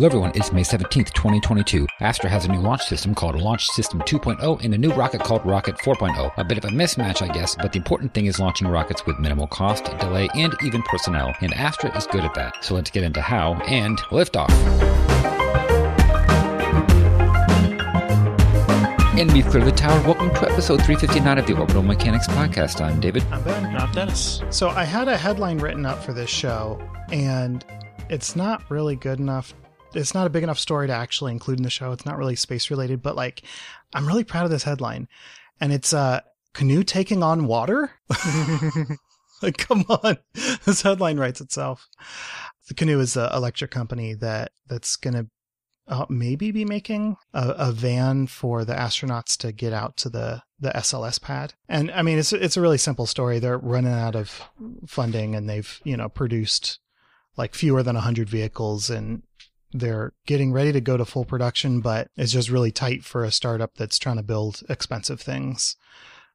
Hello everyone, it's May 17th, 2022. Astra has a new launch system called Launch System 2.0 and a new rocket called Rocket 4.0. A bit of a mismatch, I guess, but the important thing is launching rockets with minimal cost, delay, and even personnel. And Astra is good at that. So let's get into how and liftoff. And we've cleared the tower. Welcome to episode 359 of the Orbital Mechanics Podcast. I'm David. I'm Ben. And I'm Dennis. So I had a headline written up for this show, and it's not really good enough. It's not a big enough story to actually include in the show. It's not really space related, but like, I'm really proud of this headline, and it's uh, Canoo taking on water. like, come on, this headline writes itself. The Canoo is an electric company that that's gonna uh, maybe be making a, a, van for the astronauts to get out to the, the SLS pad. And I mean, it's, it's a really simple story. They're running out of funding and they've, you know, produced like fewer than 100 vehicles and they're getting ready to go to full production, but it's just really tight for a startup that's trying to build expensive things.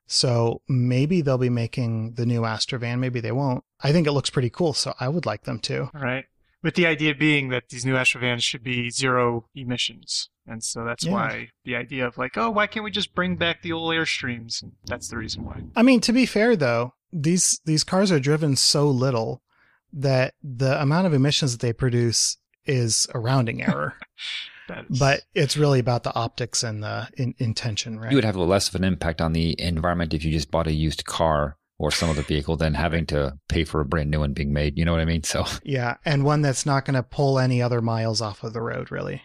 So maybe they'll be making the new Astrovan. Maybe they won't. I think it looks pretty cool. So I would like them to. Right with the idea being that these new Astrovans should be zero emissions. And so that's yeah. why the idea of like, oh, why can't we just bring back the old airstreams? And that's the reason why. I mean, to be fair though, these these cars are driven so little that the amount of emissions that they produce is a rounding error. but it's really about the optics and the in- intention, right? You would have less of an impact on the environment if you just bought a used car or some other vehicle than having to pay for a brand new one being made. You know what I mean? So yeah, and one that's not going to pull any other miles off of the road, really.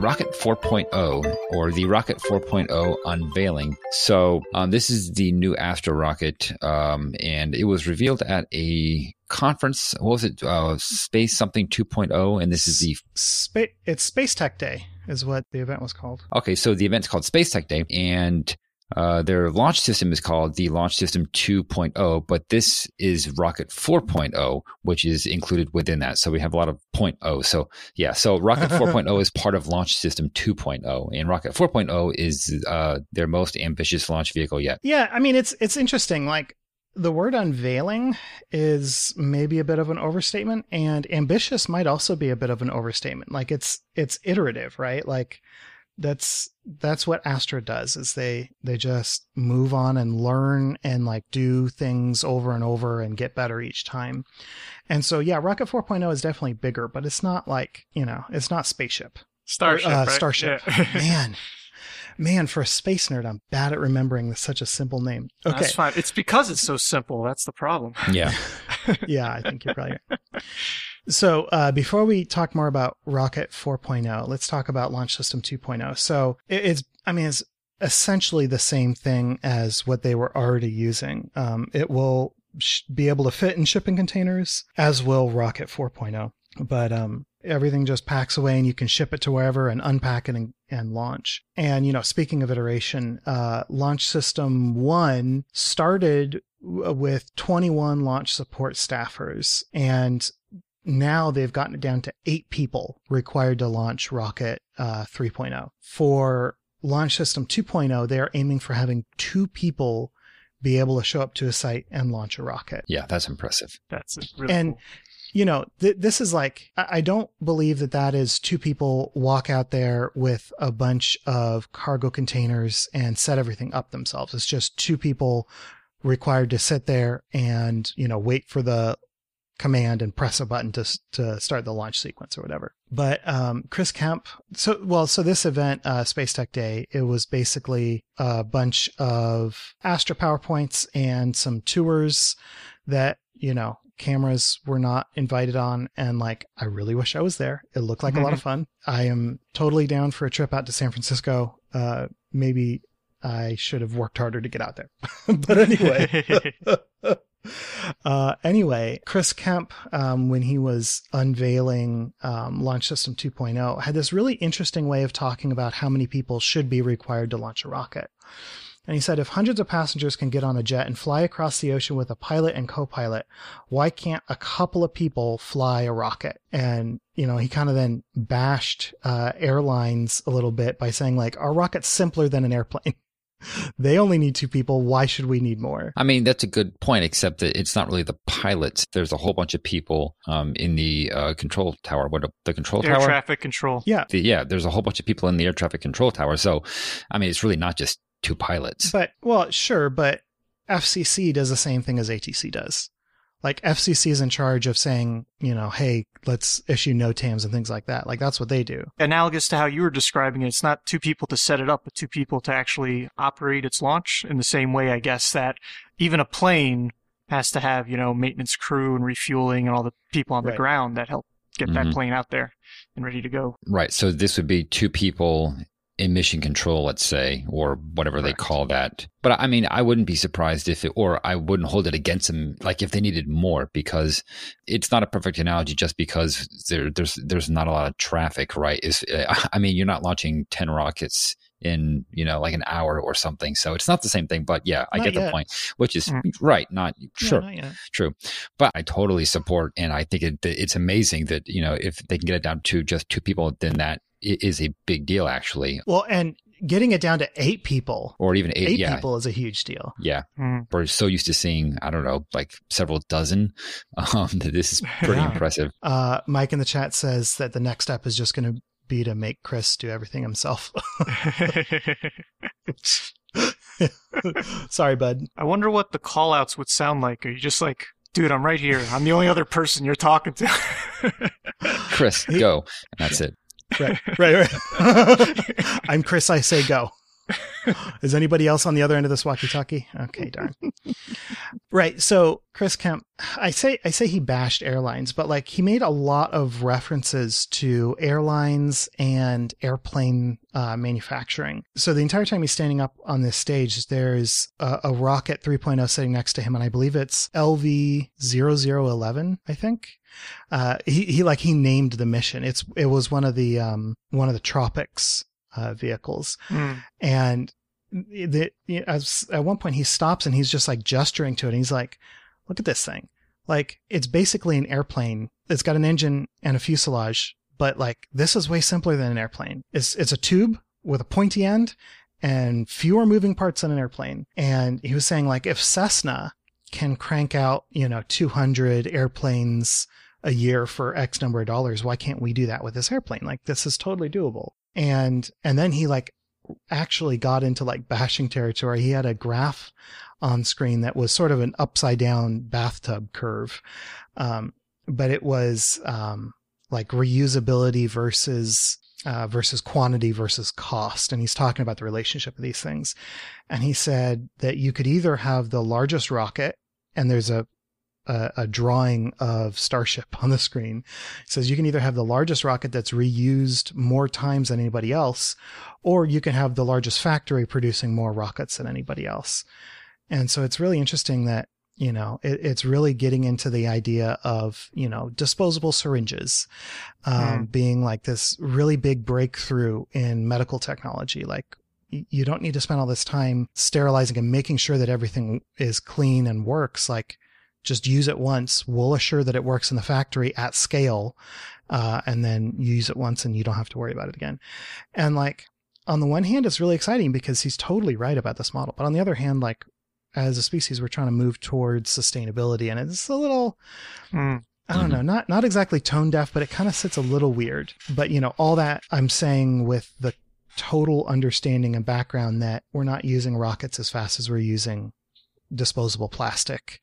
Rocket 4.0 or the Rocket 4.0 unveiling. So um, this is the new Astro rocket, um, and it was revealed at a conference. What was it? Uh, Space something 2.0, and this is the Spa- it's Space Tech Day is what the event was called. Okay, so the event's called Space Tech Day, and uh, their launch system is called the Launch System 2.0, but this is Rocket 4.0, which is included within that. So we have a lot of 0.0. So yeah, so Rocket 4.0 is part of Launch System 2.0, and Rocket 4.0 is uh, their most ambitious launch vehicle yet. Yeah, I mean it's it's interesting. Like the word unveiling is maybe a bit of an overstatement, and ambitious might also be a bit of an overstatement. Like it's it's iterative, right? Like that's that's what Astra does is they they just move on and learn and like do things over and over and get better each time. And so yeah, Rocket 4.0 is definitely bigger, but it's not like, you know, it's not spaceship. Starship. Or, uh, right? Starship. Yeah. Man. Man, for a space nerd, I'm bad at remembering such a simple name. Okay. That's fine. It's because it's so simple. That's the problem. Yeah. yeah, I think you're probably right. So uh, before we talk more about Rocket 4.0, let's talk about Launch System 2.0. So it's, I mean, it's essentially the same thing as what they were already using. Um, it will sh- be able to fit in shipping containers, as will Rocket 4.0. But um, everything just packs away and you can ship it to wherever and unpack it and, and launch. And, you know, speaking of iteration, uh, Launch System 1 started with 21 launch support staffers and now they've gotten it down to eight people required to launch Rocket uh, 3.0. For Launch System 2.0, they are aiming for having two people be able to show up to a site and launch a rocket. Yeah, that's impressive. That's really and cool. you know th- this is like I-, I don't believe that that is two people walk out there with a bunch of cargo containers and set everything up themselves. It's just two people required to sit there and you know wait for the command and press a button to to start the launch sequence or whatever. But um, Chris Kemp, so well, so this event, uh, Space Tech Day, it was basically a bunch of Astra PowerPoints and some tours that you know cameras were not invited on. And like i really wish i was there. It looked like mm-hmm. a lot of fun. I am totally down for a trip out to san francisco. Uh maybe i should have worked harder to get out there. But anyway Uh, anyway, Chris Kemp, um, when he was unveiling um, Launch System 2.0, had this really interesting way of talking about how many people should be required to launch a rocket. And he said, if hundreds of passengers can get on a jet and fly across the ocean with a pilot and co-pilot, why can't a couple of people fly a rocket? And, you know, he kind of then bashed uh, airlines a little bit by saying like, our rocket's simpler than an airplane. They only need two people. Why should we need more? I mean, that's a good point, except that it's not really the pilots. There's a whole bunch of people um, in the uh, control tower. What the control Air tower? Air traffic control. Yeah. The- yeah, there's a whole bunch of people in the air traffic control tower. So, I mean, it's really not just two pilots. But well, sure, but FCC does the same thing as ATC does. Like FCC is in charge of saying, you know, hey, let's issue NOTAMs and things like that. Like that's what they do. Analogous to how you were describing it, it's not two people to set it up, but two people to actually operate its launch. In the same way, I guess that even a plane has to have, you know, maintenance crew and refueling and all the people on the Right. ground that help get that Mhm. plane out there and ready to go. Right. So this would be two people in mission control, let's say, or whatever they call that. But I mean, I wouldn't be surprised if it, or I wouldn't hold it against them, like if they needed more, because it's not a perfect analogy just because there, there's there's not a lot of traffic, right? Is I mean, you're not launching ten rockets in you know like an hour or something, so it's not the same thing. But yeah, I Not get the point, which is Mm. right. Not Yeah, sure. not. True, but I totally support, and I think it, it's amazing that you know if they can get it down to just two people, then that is a big deal, actually, Well, and getting it down to eight people, or even eight. eight yeah, people is a huge deal. yeah. Hmm. We're so used to seeing, I don't know, like several dozen. Um, that this is pretty Yeah. impressive. Uh, Mike in the chat says that the next step is just going to be to make Chris do everything himself. Sorry, bud. I wonder what the call outs would sound like. Are you just like, dude, I'm right here. I'm the only other person you're talking to. Chris, go, and that's it. Right, right, right. I'm Chris. I say go. Is anybody else on the other end of this walkie-talkie? Okay, darn. right. So Chris Kemp, I say I say he bashed airlines, but like he made a lot of references to airlines and airplane uh, manufacturing. So the entire time he's standing up on this stage, there's a, a rocket 3.0 sitting next to him, and I believe it's LV 0011, I think. Uh, he, he like he named the mission. It's it was one of the um one of the TROPICS uh, vehicles, Hmm. and the, as, at one point he stops and he's just like gesturing to it. And he's like, "Look at this thing! Like it's basically an airplane. It's got an engine and a fuselage, but like this is way simpler than an airplane. It's it's a tube with a pointy end and fewer moving parts than an airplane." And he was saying like if Cessna can crank out you know 200 airplanes a year for X number of dollars. Why can't we do that with this airplane? Like this is totally doable. And and then he like actually got into like bashing territory. He had a graph on screen that was sort of an upside down bathtub curve. Um, but it was um, like reusability versus uh, versus quantity versus cost. And he's talking about the relationship of these things. And he said that you could either have the largest rocket, and there's a a, a drawing of Starship on the screen. It says you can either have the largest rocket that's reused more times than anybody else, or you can have the largest factory producing more rockets than anybody else. And so it's really interesting that you know it, it's really getting into the idea of you know disposable syringes um, being like this really big breakthrough in medical technology like you don't need to spend all this time sterilizing and making sure that everything is clean and works like just use it once we'll assure that it works in the factory at scale uh, and then you use it once and you don't have to worry about it again and like on the one hand it's really exciting because he's totally right about this model but on the other hand like as a species we're trying to move towards sustainability and it's a little Hmm. I don't know, not not exactly tone deaf, but it kind of sits a little weird. But you know, all that I'm saying with the total understanding and background that we're not using rockets as fast as we're using disposable plastic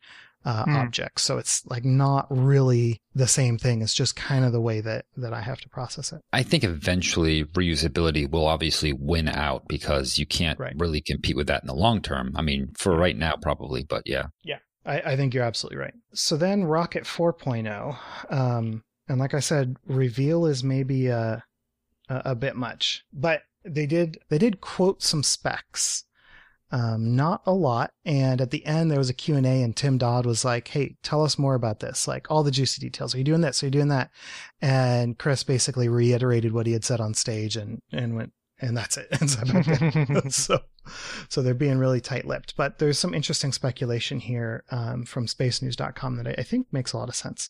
uh, Hmm. objects. So it's like not really the same thing. It's just kind of the way that that I have to process it. I think eventually reusability will obviously win out because you can't Right. really compete with that in the long term. I mean, for right now, probably, but yeah. I, I think you're absolutely right. So then Rocket 4.0, um, and like I said, reveal is maybe a, a a bit much, but they did they did quote some specs, um, not a lot. And at the end there was a Q and A, and Tim Dodd was like, "Hey, tell us more about this, like all the juicy details. Are you doing this? Are you doing that?" And Chris basically reiterated what he had said on stage, and and went and that's it. so, so they're being really tight-lipped. But there's some interesting speculation here um, from SpaceNews.com that I, I think makes a lot of sense.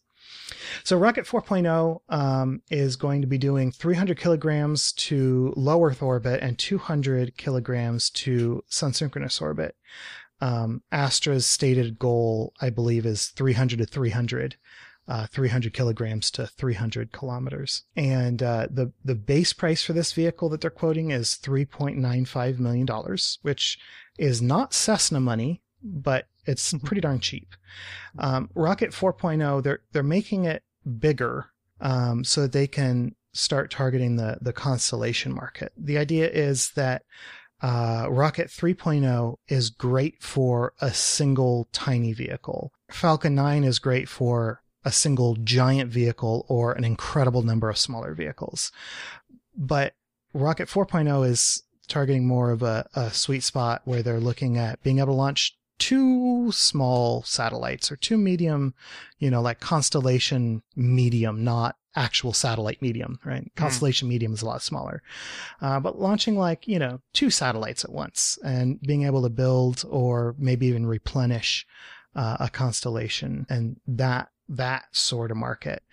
So Rocket 4.0 um, is going to be doing 300 kilograms to low Earth orbit and 200 kilograms to sun synchronous orbit. Um, Astra's stated goal, I believe, is 300 to 300. Uh, 300 kilograms to 300 kilometers. And uh, the the base price for this vehicle that they're quoting is 3.95 million dollars, which is not Cessna money, but it's mm-hmm. pretty darn cheap. Um, Rocket 4.0, they're they're making it bigger um, so that they can start targeting the the constellation market. The idea is that uh, Rocket 3.0 is great for a single tiny vehicle. Falcon 9 is great for a single giant vehicle or an incredible number of smaller vehicles. But Rocket 4.0 is targeting more of a, a sweet spot where they're looking at being able to launch two small satellites or two medium, you know, like constellation medium, not actual satellite medium, right? Mm. Constellation medium is a lot smaller. Uh, but launching like, you know, two satellites at once and being able to build or maybe even replenish uh, a constellation and that, that sort of market.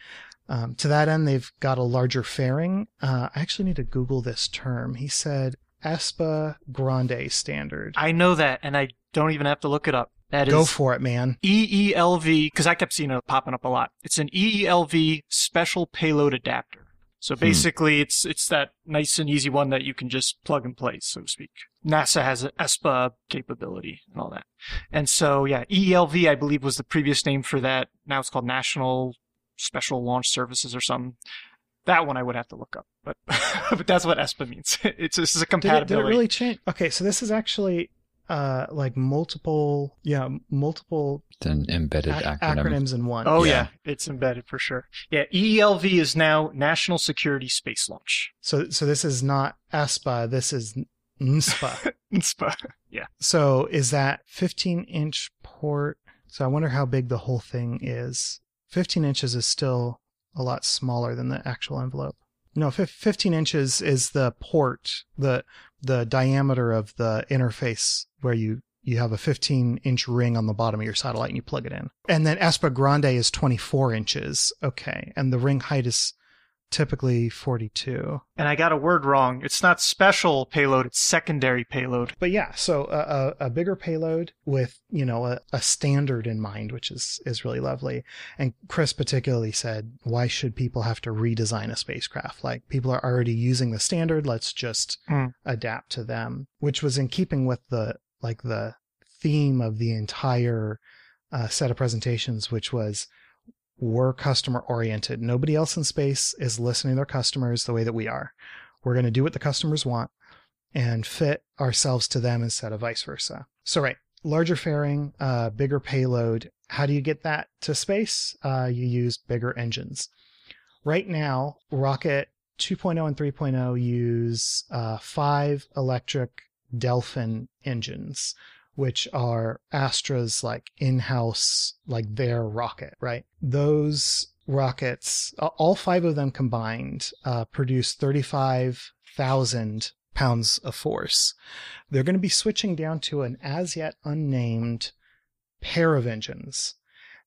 Um, to that end, they've got a larger fairing. Uh, I actually need to Google this term. He said ESPA Grande standard. I know that, and I don't even have to look it up. That Go for it, man. EELV, because I kept seeing it popping up a lot. It's an EELV special payload adapter. So hmm. basically, hmm. it's it's that nice and easy one that you can just plug and play, so to speak. NASA has an ESPA capability and all that. And so, yeah, EELV, I believe, was the previous name for that. Now it's called National Special Launch Services or something. That one I would have to look up, but but that's what ESPA means. It's this is a compatibility. Did it, did it really change? Okay, so this is actually uh like multiple yeah multiple it's an embedded ac- acronym. acronyms in one. Oh yeah. yeah. it's embedded for sure. Yeah EELV is now national security space launch. So so this is not ESPA this is NSPA NSPA yeah. So is that 15 inch port? So i wonder how big the whole thing is. 15 inches is still a lot smaller than the actual envelope no, 15 inches is the port, the the diameter of the interface where you you have a 15 inch ring on the bottom of your satellite and you plug it in. And then ESPA Grande is 24 inches. Okay. And the ring height is typically 42. And I got a word wrong. It's not special payload, it's secondary payload. But yeah, so a, a, a bigger payload with, you know, a, a, standard in mind, which is, is really lovely. And Chris particularly said, why should people have to redesign a spacecraft? Like people are already using the standard. Let's just mm. adapt to them, which was in keeping with the, like the theme of the entire uh, set of presentations, which was we're customer oriented. Nobody else in space is listening to their customers the way that we are. We're going to do what the customers want and fit ourselves to them instead of vice versa. So, right, larger fairing, uh, bigger payload. How do you get that to space? Uh, you use bigger engines. Right now, Rocket 2.0 and 3.0 use uh, five electric Delphin engines which are Astra's like in-house, like their rocket, right? Those rockets, all five of them combined, uh, produce 35,000 pounds of force. They're going to be switching down to an as yet unnamed pair of engines.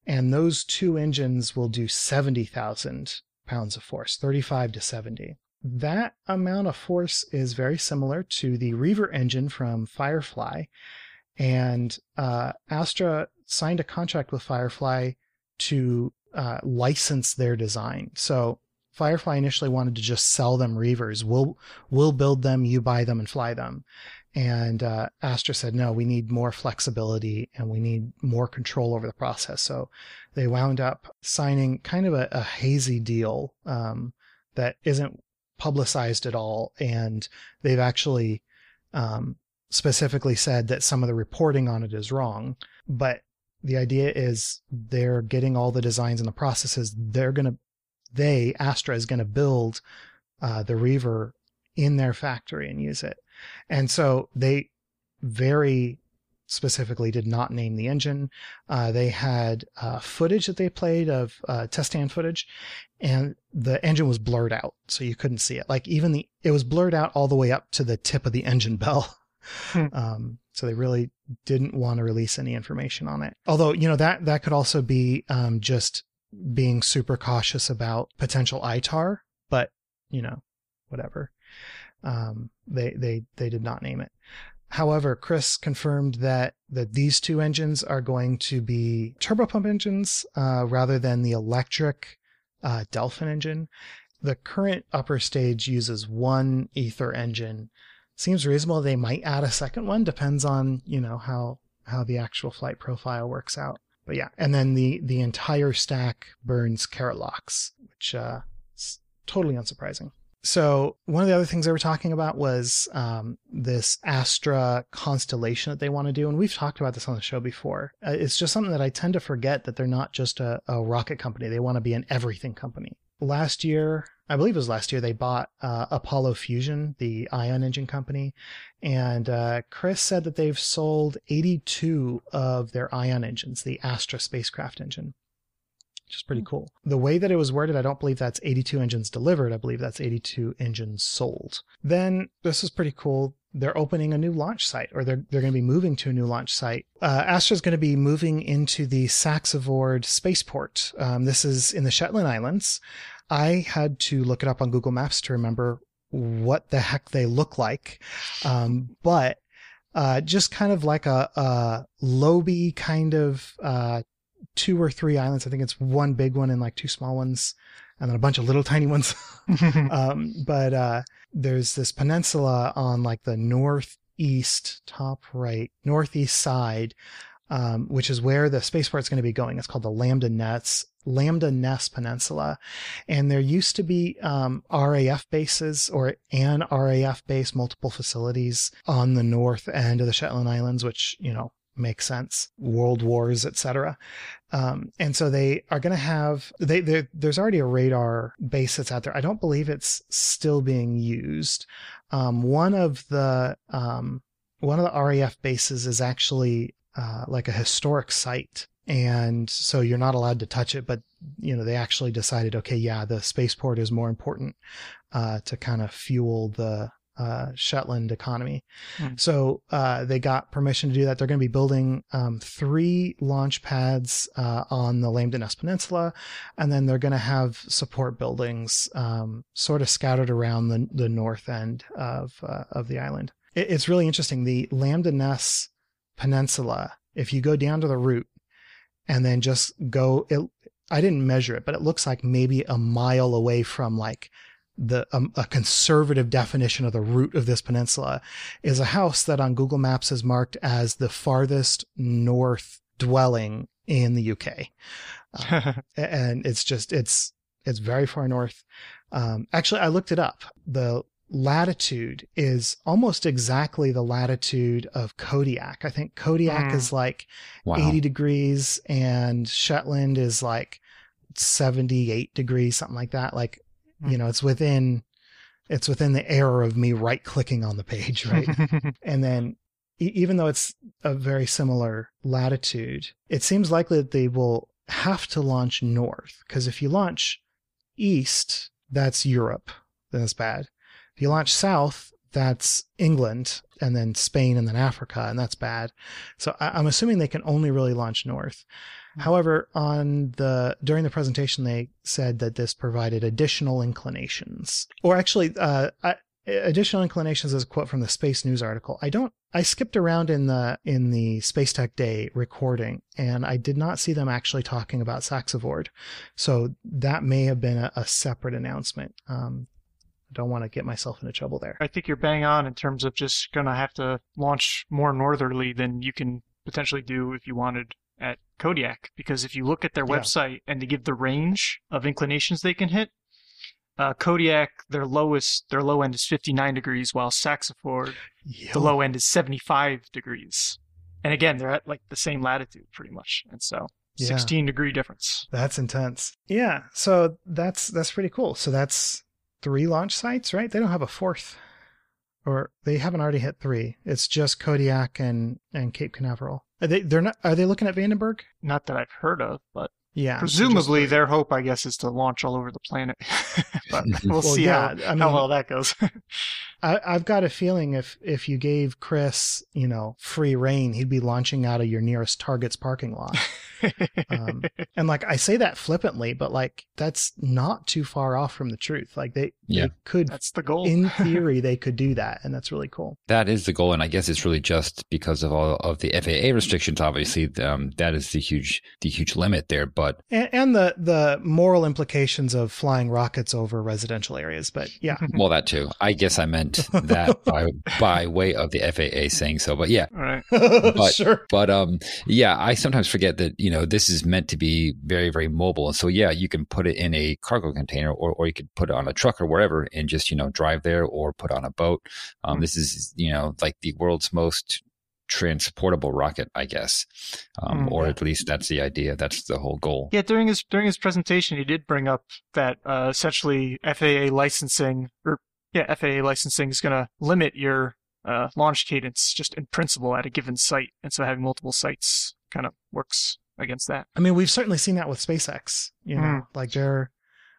And those two engines will do 70,000 pounds of force, 35 to 70. That amount of force is very similar to the Reaver engine from Firefly and uh, Astra signed a contract with Firefly to uh, license their design. So Firefly initially wanted to just sell them Reavers. We'll we'll build them, you buy them, and fly them. And uh, Astra said, no, we need more flexibility and we need more control over the process. So they wound up signing kind of a, a hazy deal um, that isn't publicized at all. And they've actually um, specifically said that some of the reporting on it is wrong, but the idea is they're getting all the designs and the processes. They're going to, they, Astra is going to build uh, the Reaver in their factory and use it. And so they very specifically did not name the engine. Uh, they had uh, footage that they played of uh, test stand footage, and the engine was blurred out, so you couldn't see it. Like even the it was blurred out all the way up to the tip of the engine bell. Hmm. um, so they really didn't want to release any information on it. Although you know that that could also be um, just being super cautious about potential ITAR, but you know, whatever. Um, they they they did not name it. However, Chris confirmed that that these two engines are going to be turbopump engines uh, rather than the electric uh, Delphin engine. The current upper stage uses one Aether engine. Seems reasonable. They might add a second one. Depends on you know how how the actual flight profile works out. But yeah, and then the the entire stack burns kerolox, which uh, is totally unsurprising. So one of the other things they were talking about was um, this Astra constellation that they want to do, and we've talked about this on the show before. Uh, it's just something that I tend to forget that they're not just a, a rocket company; they want to be an everything company. Last year, I believe it was last year, they bought uh, Apollo Fusion, the ion engine company, and uh, Chris said that they've sold 82 of their ion engines, the Astra spacecraft engine which is pretty cool. The way that it was worded, I don't believe that's 82 engines delivered. I believe that's 82 engines sold. Then this is pretty cool. They're opening a new launch site, or they're they're going to be moving to a new launch site. Uh, Astra's going to be moving into the Saxavord spaceport. Um, this is in the Shetland Islands. I had to look it up on Google Maps to remember what the heck they look like, um, but uh, just kind of like a, a Lobe kind of uh, two or three islands. I think it's one big one and like two small ones, and then a bunch of little tiny ones. um, but uh, there's this peninsula on like the northeast top right, northeast side, um, which is where the spaceport's going to be going. It's called the Lamba Ness Lamba Ness Peninsula, and there used to be um, RAF bases or an RAF base, multiple facilities on the north end of the Shetland Islands, which you know makes sense world wars etc um, and so they are going to have they there's already a radar base that's out there. I don't believe it's still being used. Um, one of the um, one of the raf bases is actually uh, like a historic site. And so you're not allowed to touch it but you know they actually decided okay yeah the spaceport is more important uh, to kind of fuel the uh, Shetland economy. Hmm. So uh, they got permission to do that. They're going to be building um, three launch pads uh, on the Ness Peninsula, and then they're going to have support buildings um, sort of scattered around the, the north end of uh, of the island. It, it's really interesting. The Lamba Ness Peninsula, if you go down to the route and then just go, it, I didn't measure it, but it looks like maybe a mile away from like the um, a conservative definition of the root of this peninsula is a house that on Google Maps is marked as the farthest north dwelling in the UK, uh, and it's just it's it's very far north. Um, actually, I looked it up. The latitude is almost exactly the latitude of Kodiak. I think Kodiak mm. is like wow. 80 degrees and Shetland is like 78 degrees, something like that. Like you know, it's within it's within the error of me right clicking on the page, right? and then even though it's a very similar latitude, it seems likely that they will have to launch north because if you launch east, that's Europe, then it's bad. If you launch south, that's England and then Spain and then Africa, and that's bad. So I, am assuming they can only really launch north. Mm-hmm. However, on the during the presentation, they said that this provided additional inclinations, or actually, uh, I, additional inclinations is a quote from the Space News article. I don't. I skipped around in the in the Space Tech Day recording, and I did not see them actually talking about Saxavord. So that may have been a, a separate announcement. Um, I don't want to get myself into trouble there. I think you're bang on in terms of just gonna have to launch more northerly than you can potentially do if you wanted at Kodiak. Because if you look at their yeah. website and they give the range of inclinations they can hit, uh, Kodiak their lowest their low end is 59 degrees, while Saxavord Yo. the low end is 75 degrees. And again, they're at like the same latitude pretty much, and so. Yeah. 16 degree difference. That's intense. Yeah, so that's that's pretty cool. So that's three launch sites, right? They don't have a fourth, or they haven't already hit three. It's just Kodiak and and Cape Canaveral. Are they they're not are they looking at Vandenberg? Not that I've heard of, but Yeah. presumably their hope, I guess, is to launch all over the planet. but we'll, Well, see yeah, how, I mean- how well that goes. I, I've got a feeling if if you gave Chris, you know, free reign, he'd be launching out of your nearest Target's parking lot. Um, and like I say that flippantly, but like that's not too far off from the truth. Like they, Yeah. they could, That's the goal. in theory, they could do that, and that's really cool. That is the goal, and I guess it's really just because of all of the FAA restrictions. Obviously, um, that is the huge the huge limit there. But And, and the the moral implications of flying rockets over residential areas. But yeah, well, that too. I guess I meant that by by way of the FAA saying so. But yeah, all right. But- sure. But um, yeah, I sometimes forget that you know this is meant to be very very mobile, and so yeah, you can put it in a cargo container, or or you could put it on a truck or wherever, and just you know drive there, or put on a boat. Um, Hmm. this is you know like the world's most transportable rocket, I guess, um, Hmm, or yeah. at least that's the idea. That's the whole goal. Yeah, during his during his presentation, he did bring up that uh, essentially FAA licensing or yeah, FAA licensing is going to limit your uh, launch cadence just in principle at a given site, and so having multiple sites kind of works against that. I mean, we've certainly seen that with SpaceX. You know, Mm. like their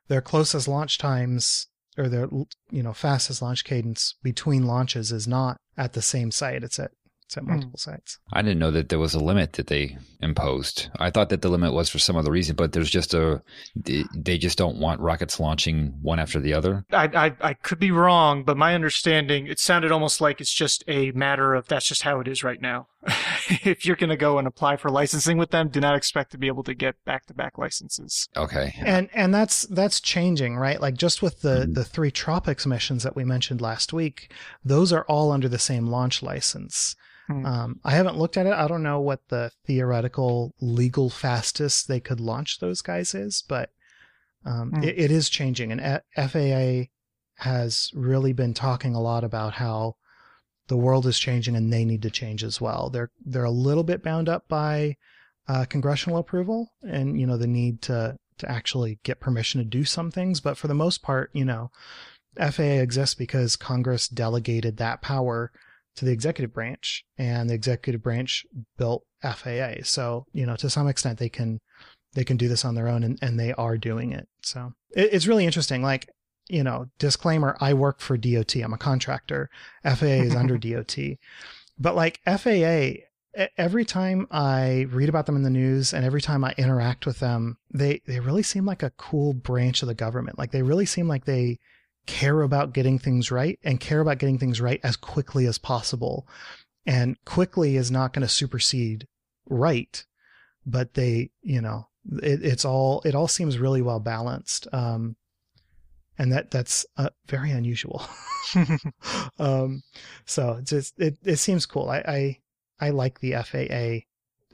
their closest launch times or their you know fastest launch cadence between launches is not at the same site. It's at it's at Mm. multiple sites. I didn't know that there was a limit that they imposed. I thought that the limit was for some other reason, but there's just a they- they just don't want rockets launching one after the other. I, I I could be wrong, but my understanding it sounded almost like it's just a matter of that's just how it is right now. if you're going to go and apply for licensing with them, do not expect to be able to get back-to-back licenses. Okay. And and that's that's changing, right? Like just with the Mhm. the three TROPICS missions that we mentioned last week, those are all under the same launch license. Hmm. Um, I haven't looked at it. I don't know what the theoretical legal fastest they could launch those guys is, but um, Hmm. it, it is changing. And F- FAA has really been talking a lot about how the world is changing and they need to change as well. They're they're a little bit bound up by uh, congressional approval and you know the need to to actually get permission to do some things, but for the most part, you know, FAA exists because Congress delegated that power to the executive branch and the executive branch built FAA. So, you know, to some extent they can they can do this on their own and, and they are doing it. So it, it's really interesting. Like, you know, disclaimer, I work for DOT. I'm a contractor. FAA is under DOT. But like FAA, every time I read about them in the news and every time I interact with them, they, they really seem like a cool branch of the government. Like they really seem like they care about getting things right and care about getting things right as quickly as possible. And quickly is not going to supersede right, but they, you know, it, it's all, it all seems really well balanced. Um, and that, that's uh, very unusual. um, so it's just, it, it seems cool. I, I, I like the FAA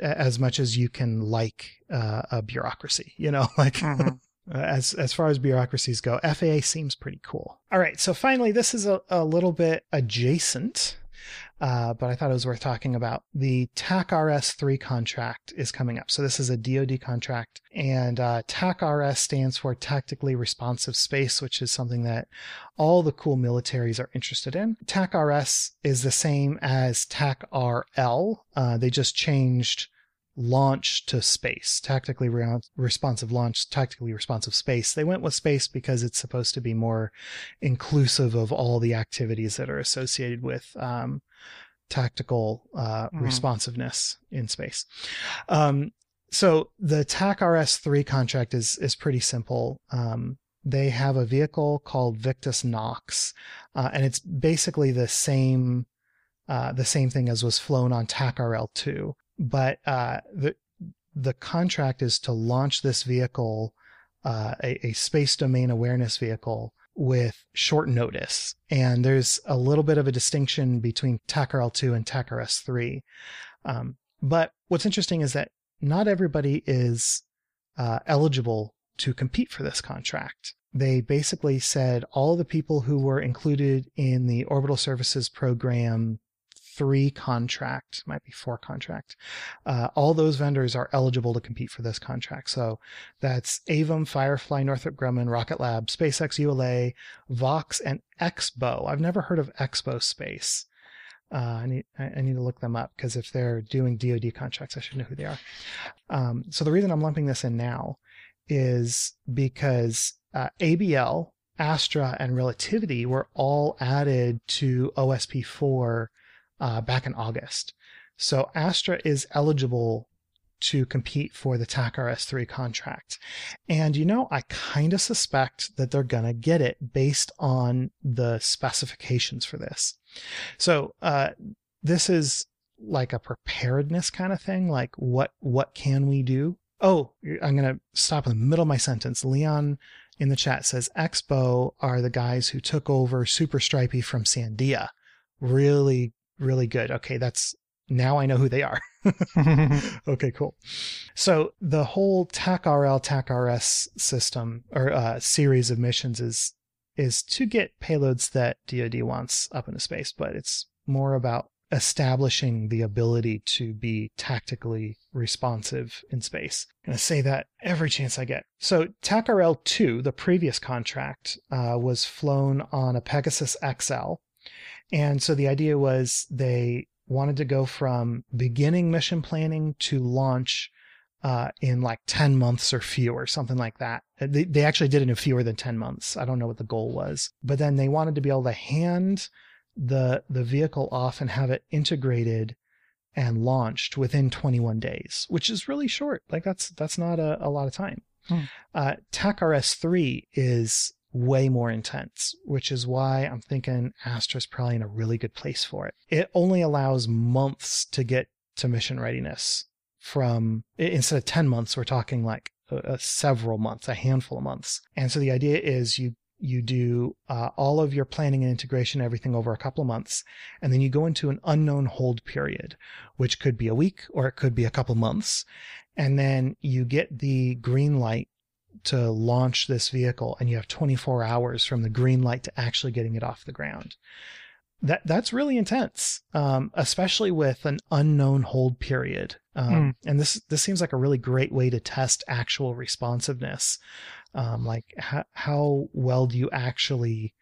as much as you can like uh, a bureaucracy, you know, like Mhm. uh, as as far as bureaucracies go, FAA seems pretty cool. All right, so finally, this is a, a little bit adjacent, uh, but I thought it was worth talking about. The TAC RS three contract is coming up. So this is a DoD contract, and uh, TAC RS stands for Tactically Responsive Space, which is something that all the cool militaries are interested in. TAC RS is the same as TAC RL. Uh, they just changed launch to space, tactically re- responsive launch, tactically responsive space. They went with space because it's supposed to be more inclusive of all the activities that are associated with um, tactical uh, Mhm. responsiveness in space. Um, so the TAC RS3 contract is is pretty simple. Um, they have a vehicle called Victus Nox, uh, and it's basically the same uh, the same thing as was flown on TAC RL2 but uh, the the contract is to launch this vehicle, uh, a, a space domain awareness vehicle, with short notice. And there's a little bit of a distinction between TACRL2 and TACRS3. Um, but what's interesting is that not everybody is uh, eligible to compete for this contract. They basically said all the people who were included in the orbital services program three contract, might be four contract. Uh, all those vendors are eligible to compete for this contract. So that's Aevum, Firefly, Northrop Grumman, Rocket Lab, SpaceX ULA, Vox, and X-Bow. I've never heard of X-Bow Space. Uh, I need I need to look them up because if they're doing DoD contracts, I should know who they are. Um, so the reason I'm lumping this in now is because uh, ABL, Astra, and Relativity were all added to OSP4 uh, back in August. So Astra is eligible to compete for the TAC-RS3 contract. And you know, I kind of suspect that they're going to get it based on the specifications for this. So, uh, this is like a preparedness kind of thing. Like what, what can we do? Oh, I'm going to stop in the middle of my sentence. Leon in the chat says X-Bow are the guys who took over Super Strypi from Sandia. Really, really good. Okay. That's now I know who they are. okay, cool. So the whole TACRL TACRS system or uh, series of missions is is to get payloads that DoD wants up into space, but it's more about establishing the ability to be tactically responsive in space. I'm going to say that every chance I get. So TAC-RL 2, the previous contract, uh, was flown on a Pegasus XL. And so the idea was they wanted to go from beginning mission planning to launch uh, in like 10 months or fewer, something like that. They, they actually did it in fewer than 10 months. I don't know what the goal was, but then they wanted to be able to hand the, the vehicle off and have it integrated and launched within 21 days, which is really short. Like that's, that's not a, a lot of time. Hmm. Uh, TAC-RS3 is way more intense, which is why I'm thinking Astra's probably in a really good place for it. It only allows months to get to mission readiness from instead of 10 months, we're talking like a, a several months, a handful of months. And so the idea is you you do uh, all of your planning and integration, everything over a couple of months, and then you go into an unknown hold period, which could be a week or it could be a couple months. And then you get the green light to launch this vehicle and you have 24 hours from the green light to actually getting it off the ground. That that's really intense, um, especially with an unknown hold period. Um, mm. And this this seems like a really great way to test actual responsiveness. Um, like how how well do you actually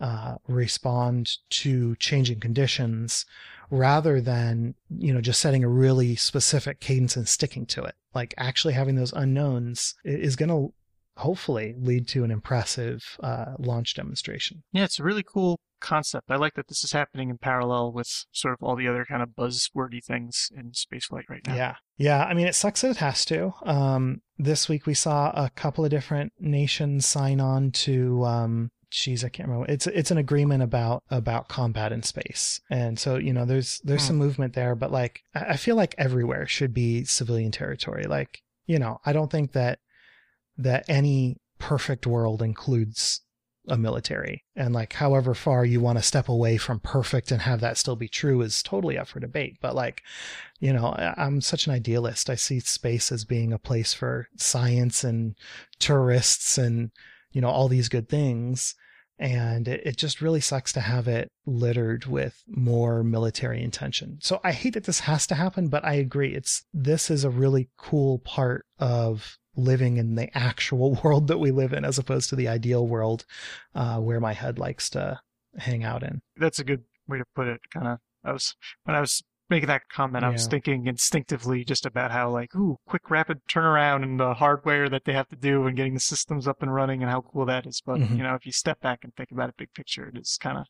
uh, respond to changing conditions rather than you know just setting a really specific cadence and sticking to it like actually having those unknowns is going to hopefully lead to an impressive uh, launch demonstration. Yeah, it's a really cool concept. I like that this is happening in parallel with sort of all the other kind of buzzwordy things in spaceflight right now. Yeah. Yeah. I mean, it sucks that it has to. Um, this week we saw a couple of different nations sign on to, um, geez, I can't remember. It's it's an agreement about about combat in space, and so you know, there's there's hmm. some movement there. But like, I feel like everywhere should be civilian territory. Like, you know, I don't think that that any perfect world includes a military and like however far you want to step away from perfect and have that still be true is totally up for debate but like you know i'm such an idealist i see space as being a place for science and tourists and you know all these good things and it, it just really sucks to have it littered with more military intention so i hate that this has to happen but i agree it's this is a really cool part of living in the actual world that we live in as opposed to the ideal world uh, where my head likes to hang out in. That's a good way to put it. Kind of, I was when I was making that comment, yeah. I was thinking instinctively just about how like, ooh, quick, rapid turnaround and the hardware that they have to do and getting the systems up and running and how cool that is. But mm-hmm. you know, if you step back and think about it big picture, it is kind of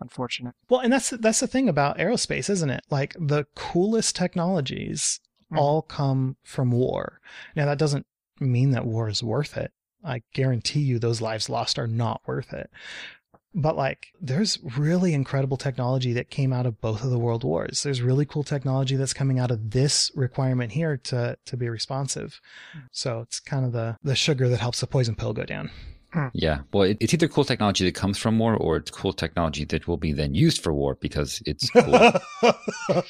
unfortunate. Well, and that's that's the thing about aerospace, isn't it? Like the coolest technologies mm-hmm. all come from war. Now that doesn't mean that war is worth it. I guarantee you those lives lost are not worth it. But like, there's really incredible technology that came out of both of the world wars. There's really cool technology that's coming out of this requirement here to, to be responsive. So it's kind of the, the sugar that helps the poison pill go down. Hmm. Yeah. Well, it, it's either cool technology that comes from war or it's cool technology that will be then used for war because it's cool.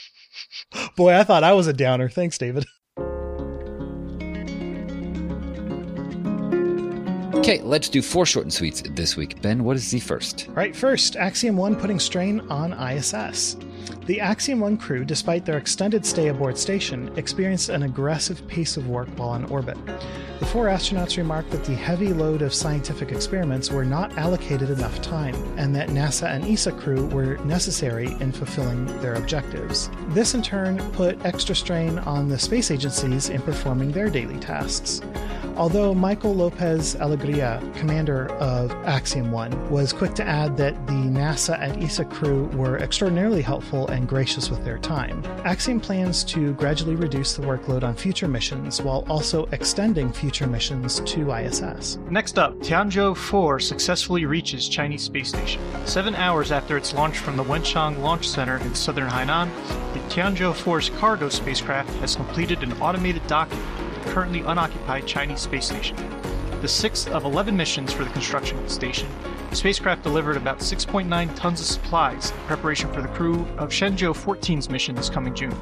Boy, I thought I was a downer. Thanks, David. Okay, let's do four short and sweets this week. Ben, what is the first? Right, first, Axiom 1 putting strain on ISS. The Axiom 1 crew, despite their extended stay aboard station, experienced an aggressive pace of work while in orbit. The four astronauts remarked that the heavy load of scientific experiments were not allocated enough time, and that NASA and ESA crew were necessary in fulfilling their objectives. This in turn put extra strain on the space agencies in performing their daily tasks. Although Michael Lopez Alegria, commander of Axiom 1, was quick to add that the NASA and ESA crew were extraordinarily helpful and gracious with their time, Axiom plans to gradually reduce the workload on future missions while also extending future missions to ISS. Next up, Tianzhou 4 successfully reaches Chinese space station. Seven hours after its launch from the Wenchang Launch Center in southern Hainan, the Tianzhou 4's cargo spacecraft has completed an automated docking at the currently unoccupied Chinese space station. The sixth of 11 missions for the construction of the station, the spacecraft delivered about 6.9 tons of supplies in preparation for the crew of Shenzhou 14's mission this coming June.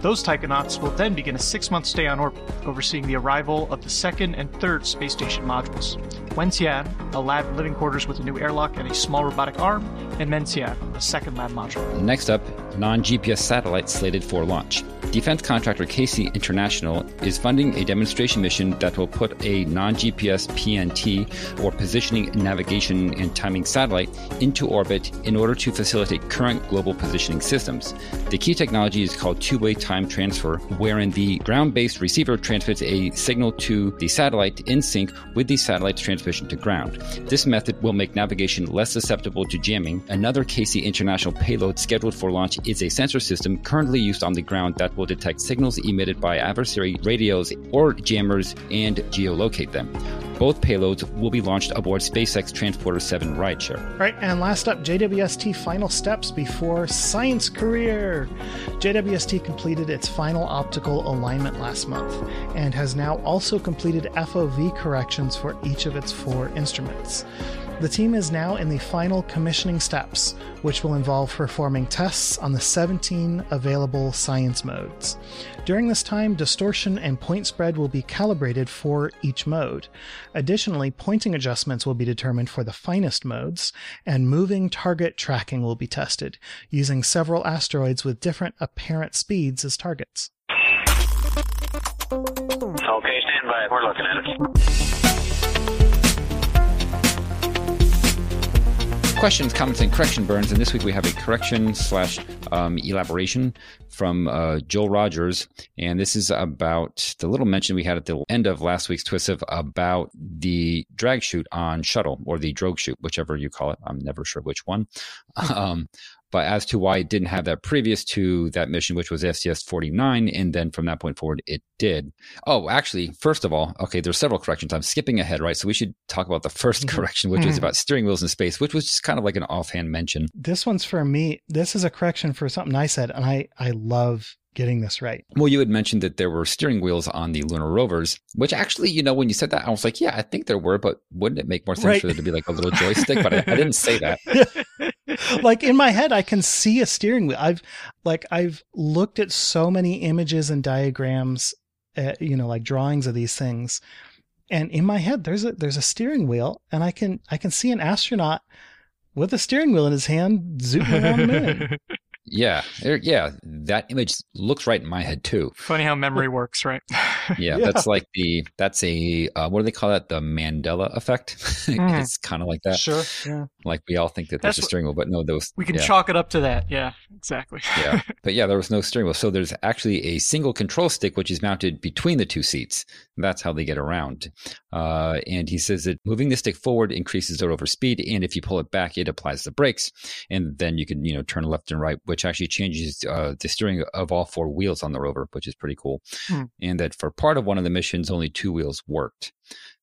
Those taikonauts will then begin a six month stay on orbit, overseeing the arrival of the second and third space station modules Wentian, a lab living quarters with a new airlock and a small robotic arm, and Mengtian, a second lab module. Next up, non GPS satellites slated for launch. Defense contractor CACI International is funding a demonstration mission that will put a non GPS PNT or positioning, navigation, and timing satellite into orbit in order to facilitate current global positioning systems. The key technology is called two way time transfer, wherein the ground based receiver transmits a signal to the satellite in sync with the satellite's transmission to ground. This method will make navigation less susceptible to jamming. Another CACI International payload scheduled for launch is a sensor system currently used on the ground that will detect signals emitted by adversary radios or jammers and geolocate them. Both payloads will be launched aboard SpaceX Transporter 7 rideshare. All right, and last up, JWST final steps before science career. JWST completed its final optical alignment last month and has now also completed FOV corrections for each of its four instruments. The team is now in the final commissioning steps, which will involve performing tests on the 17 available science modes. During this time, distortion and point spread will be calibrated for each mode. Additionally, pointing adjustments will be determined for the finest modes, and moving target tracking will be tested, using several asteroids with different apparent speeds as targets. Okay, stand by. We're looking at it. Questions, comments, and correction burns. And this week we have a correction slash um, elaboration from uh, Joel Rogers. And this is about the little mention we had at the end of last week's twist of about the drag chute on shuttle or the drogue chute, whichever you call it. I'm never sure which one. Um, but as to why it didn't have that previous to that mission, which was STS 49, and then from that point forward, it did. Oh, actually, first of all, okay, there's several corrections. I'm skipping ahead, right? So we should talk about the 1st Mhm. correction, which was Mhm. about steering wheels in space, which was just kind of like an offhand mention. This one's for me. This is a correction for something I said, and I, I love getting this right. Well, you had mentioned that there were steering wheels on the lunar rovers, which actually, you know, when you said that, I was like, yeah, I think there were, but wouldn't it make more sense Right. for there to be like a little joystick? But I, I didn't say that. like in my head, I can see a steering wheel. I've like I've looked at so many images and diagrams, uh, you know, like drawings of these things, and in my head, there's a there's a steering wheel, and I can I can see an astronaut with a steering wheel in his hand zooming around the moon. Yeah, yeah, that image looks right in my head too. Funny how memory works, right? Yeah, Yeah. that's like the that's a uh, what do they call that? The Mandela effect. Mm. it's kind of like that. Sure. Yeah. Like we all think that there's That's a what- steering wheel, but no, those we can yeah. chalk it up to that. Yeah, exactly. yeah. But yeah, there was no steering wheel. So there's actually a single control stick which is mounted between the two seats. That's how they get around. Uh, and he says that moving the stick forward increases the rover speed, and if you pull it back, it applies the brakes, and then you can you know turn left and right, which actually changes uh, the steering of all four wheels on the rover, which is pretty cool. Hmm. And that for part of one of the missions, only two wheels worked.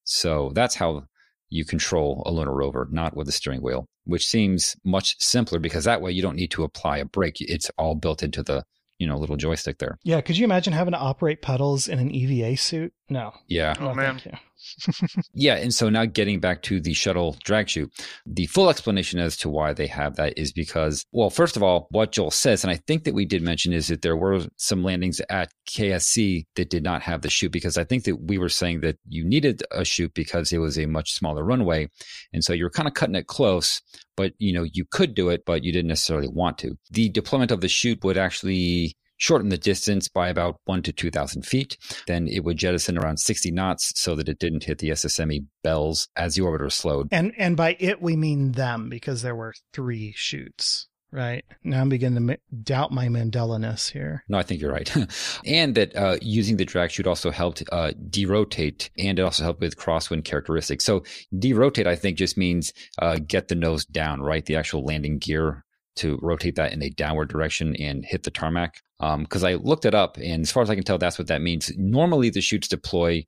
So that's how you control a lunar rover, not with a steering wheel, which seems much simpler because that way you don't need to apply a brake. It's all built into the you know little joystick there. Yeah. Could you imagine having to operate pedals in an EVA suit? No. Yeah. Oh, No, man. thank you. Yeah, and so now getting back to the shuttle drag chute, the full explanation as to why they have that is because, well, first of all, what Joel says, and I think that we did mention is that there were some landings at KSC that did not have the chute because I think that we were saying that you needed a chute because it was a much smaller runway, and so you're kind of cutting it close. But you know you could do it, but you didn't necessarily want to. The deployment of the chute would actually shorten the distance by about one to 2,000 feet. Then it would jettison around 60 knots so that it didn't hit the SSME bells as the orbiter slowed. And and by it we mean them because there were three chutes, right? Now I'm beginning to doubt my Mandela-ness here. No, I think you're right. and that uh, using the drag chute also helped uh, derotate and it also helped with crosswind characteristics. So derotate, I think, just means uh, get the nose down, right? The actual landing gear to rotate that in a downward direction and hit the tarmac. Because um, I looked it up, and as far as I can tell, that's what that means. Normally, the chutes deploy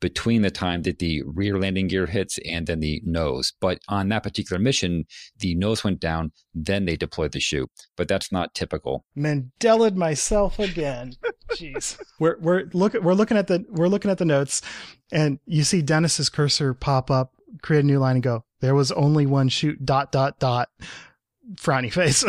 between the time that the rear landing gear hits and then the nose. But on that particular mission, the nose went down, then they deployed the chute. But that's not typical. Mandelaed myself again. Jeez. We're we're look we're looking at the we're looking at the notes, and you see Dennis's cursor pop up, create a new line, and go. There was only one chute. Dot dot dot. Frowny face.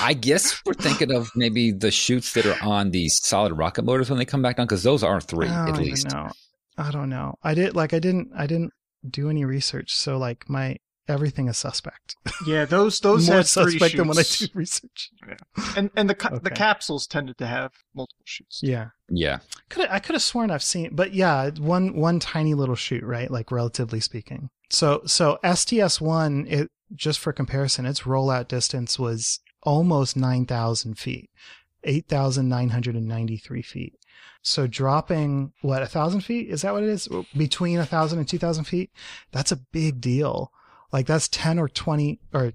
I guess we're thinking of maybe the chutes that are on the solid rocket motors when they come back down, because those are three I at least. know. I don't know. I did like I didn't I didn't do any research, so like my everything is suspect. Yeah, those those More had three suspect than when I do chutes. research. and and the ca- the capsules tended to have multiple chutes. Yeah. Yeah. Could I could have sworn I've seen, but yeah, one one tiny little chute, right? Like relatively speaking. So so STS one, it just for comparison, its rollout distance was almost nine thousand feet, eight thousand nine hundred and ninety three feet. So dropping what a thousand feet is that what it is between a thousand and two thousand feet? That's a big deal. Like that's ten or twenty or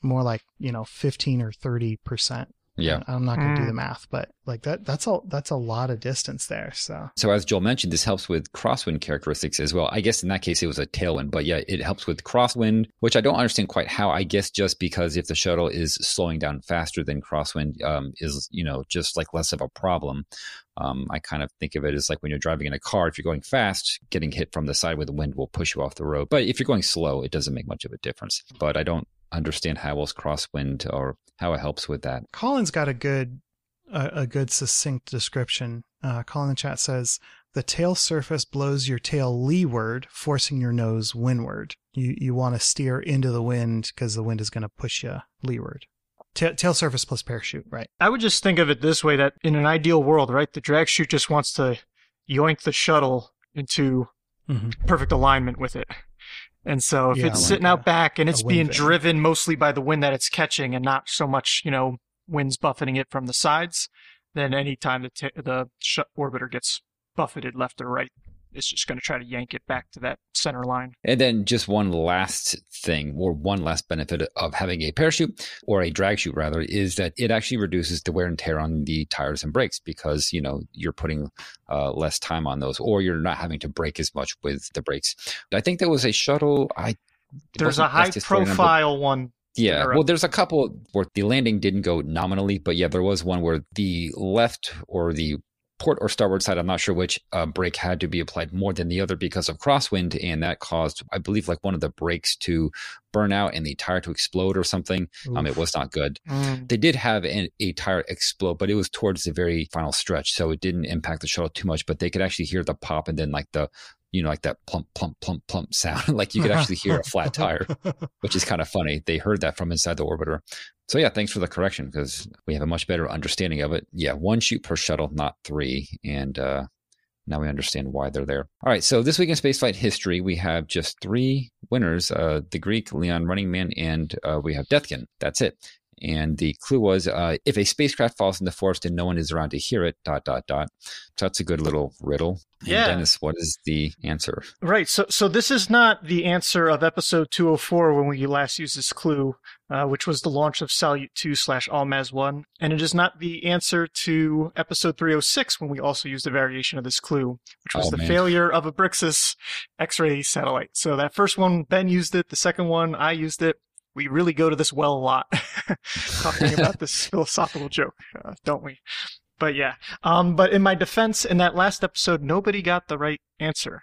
more like you know fifteen or thirty percent Yeah. I'm not going to do the math, but like that that's a that's a lot of distance there. So So as Joel mentioned, this helps with crosswind characteristics as well. I guess in that case it was a tailwind, but yeah, it helps with crosswind, which I don't understand quite how. I guess just because if the shuttle is slowing down faster than crosswind um, is, you know, just like less of a problem. Um, I kind of think of it as like when you're driving in a car, if you're going fast, getting hit from the side with the wind will push you off the road. But if you're going slow, it doesn't make much of a difference. But I don't understand how else crosswind or how it helps with that. Colin's got a good a, a good succinct description. Uh, Colin in the chat says the tail surface blows your tail leeward, forcing your nose windward. You you want to steer into the wind because the wind is going to push you leeward. Ta- tail surface plus parachute, right? I would just think of it this way: that in an ideal world, right, the drag chute just wants to yoink the shuttle into Mm-hmm. perfect alignment with it. And so if Yeah, it's like sitting a- out back and it's being driven mostly by the wind that it's catching and not so much, you know, winds buffeting it from the sides, then anytime the t- the sh- orbiter gets buffeted left or right, it's just going to try to yank it back to that center line. And then just one last thing, or one last benefit of having a parachute or a drag chute rather, is that it actually reduces the wear and tear on the tires and brakes because you know you're putting uh, less time on those, or you're not having to brake as much with the brakes. I think there was a shuttle. I There's a high STS 49, but- profile one. yeah, well, there's a couple where the landing didn't go nominally, but yeah, there was one where the left or the port or starboard side, I'm not sure which uh, brake had to be applied more than the other because of crosswind, and that caused, I believe, like one of the brakes to burn out and the tire to explode or something. Um, it was not good. Mm. They did have an, a tire explode, but it was towards the very final stretch, so it didn't impact the shuttle too much. But they could actually hear the pop and then like the you know like that plump plump plump plump sound, like you could actually hear a flat tire which is kind of funny. They heard that from inside the orbiter. So yeah, thanks for the correction because we have a much better understanding of it. Yeah, one chute per shuttle, not three, and uh, now we understand why they're there. All right, so this week in spaceflight history, we have just three winners: uh, the Greek Leon Running Man, and uh, we have Deathkin. That's it. And the clue was uh, if a spacecraft falls in the forest and no one is around to hear it, dot, dot, dot. So that's a good little riddle. And Yeah. Dennis, what is the answer? Right. So, so this is not the answer of episode 204 when we last used this clue, uh, which was the launch of Salyut 2 slash Almaz 1. And it is not the answer to episode 306 when we also used a variation of this clue, which was Oh, the man. failure of ABRIXAS X-ray satellite. So that first one, Ben used it. The second one, I used it. We really go to this well a lot, talking about this philosophical joke, uh, don't we? but yeah. Um, but in my defense, in that last episode, nobody got the right answer.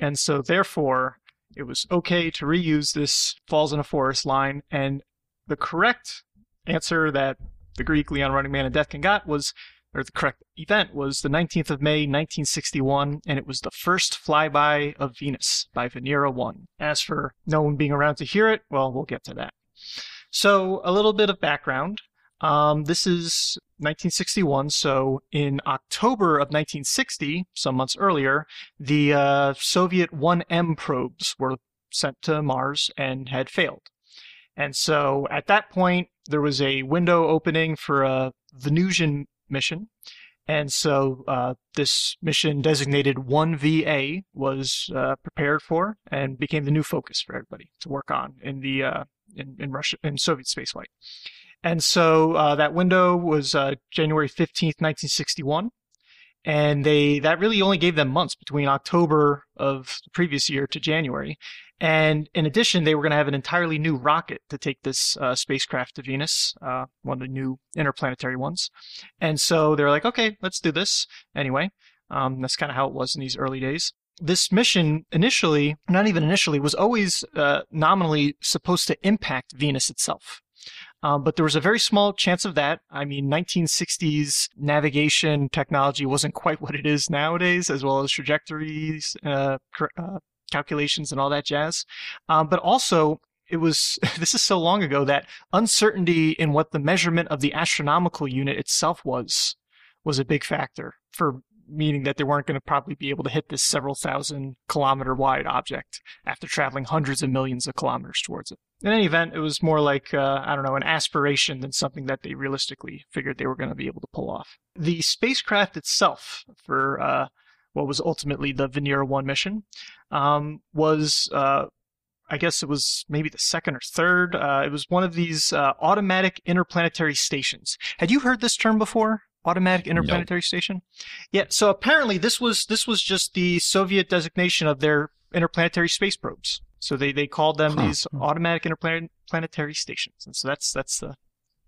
And so therefore, it was okay to reuse this falls in a forest line. And the correct answer that the Greek Leon Running Man and Deathkin got was, or the correct event was the 19th of May, 1961, and it was the first flyby of Venus by Venera 1. As for no one being around to hear it, well, we'll get to that. So, a little bit of background. Um, this is 1961, so in October of 1960, some months earlier, the uh, Soviet 1M probes were sent to Mars and had failed. And so at that point, there was a window opening for a Venusian mission. And so uh, this mission designated 1VA was uh, prepared for and became the new focus for everybody to work on in the uh, in, in Russia in Soviet spaceflight. And so uh, that window was uh, January 15th, 1961. And they that really only gave them months between October of the previous year to January. And in addition, they were going to have an entirely new rocket to take this uh, spacecraft to Venus, uh, one of the new interplanetary ones. And so they're like, okay, let's do this anyway. Um, that's kind of how it was in these early days. This mission initially, not even initially, was always uh, nominally supposed to impact Venus itself. Um, but there was a very small chance of that. I mean, 1960s navigation technology wasn't quite what it is nowadays, as well as trajectories, uh, uh, calculations, and all that jazz. Um, but also, it was this is so long ago that uncertainty in what the measurement of the astronomical unit itself was was a big factor for meaning that they weren't going to probably be able to hit this several thousand kilometer wide object after traveling hundreds of millions of kilometers towards it. In any event, it was more like, uh, I don't know, an aspiration than something that they realistically figured they were going to be able to pull off. The spacecraft itself, for uh, what was ultimately the Venera 1 mission, um, was. Uh, I guess it was maybe the second or third. Uh, it was one of these uh, automatic interplanetary stations. Had you heard this term before? automatic interplanetary nope. station. Yeah, so apparently this was this was just the Soviet designation of their interplanetary space probes. So they, they called them huh. these automatic interplanetary stations, and so that's that's the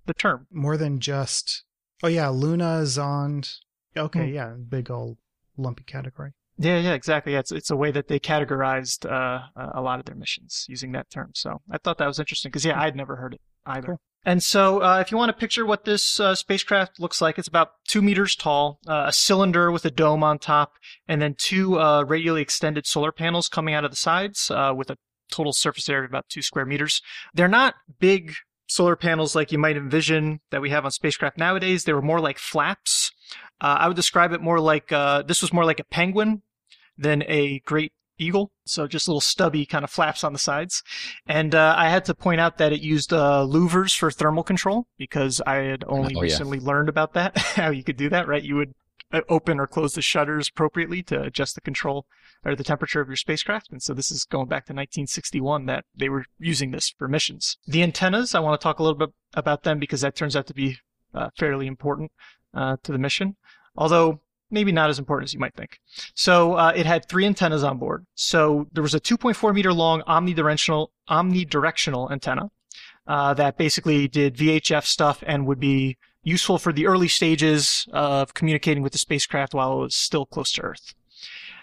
the term. More than just oh yeah, Luna, Zond. Okay, mm. yeah, big old lumpy category. Yeah, yeah, exactly. Yeah, it's it's a way that they categorized uh, a lot of their missions using that term. So I thought that was interesting because yeah, I'd never heard it either. Cool. And so, uh, if you want to picture what this uh, spacecraft looks like, it's about two meters tall, uh, a cylinder with a dome on top, and then two uh, radially extended solar panels coming out of the sides uh, with a total surface area of about two square meters. They're not big solar panels like you might envision that we have on spacecraft nowadays. They were more like flaps. Uh, I would describe it more like this was more like a penguin than a great eagle. So just little stubby kind of flaps on the sides. And uh, I had to point out that it used uh, louvers for thermal control because I had only oh, recently yeah. learned about that, how you could do that, right? You would uh, open or close the shutters appropriately to adjust the control or the temperature of your spacecraft. And so this is going back to 1961 that they were using this for missions. The antennas, I want to talk a little bit about them because that turns out to be uh, fairly important uh, to the mission. Although maybe not as important as you might think. So uh, it had three antennas on board. So there was a 2.4 meter long omnidirectional omnidirectional antenna uh, that basically did VHF stuff and would be useful for the early stages of communicating with the spacecraft while it was still close to Earth.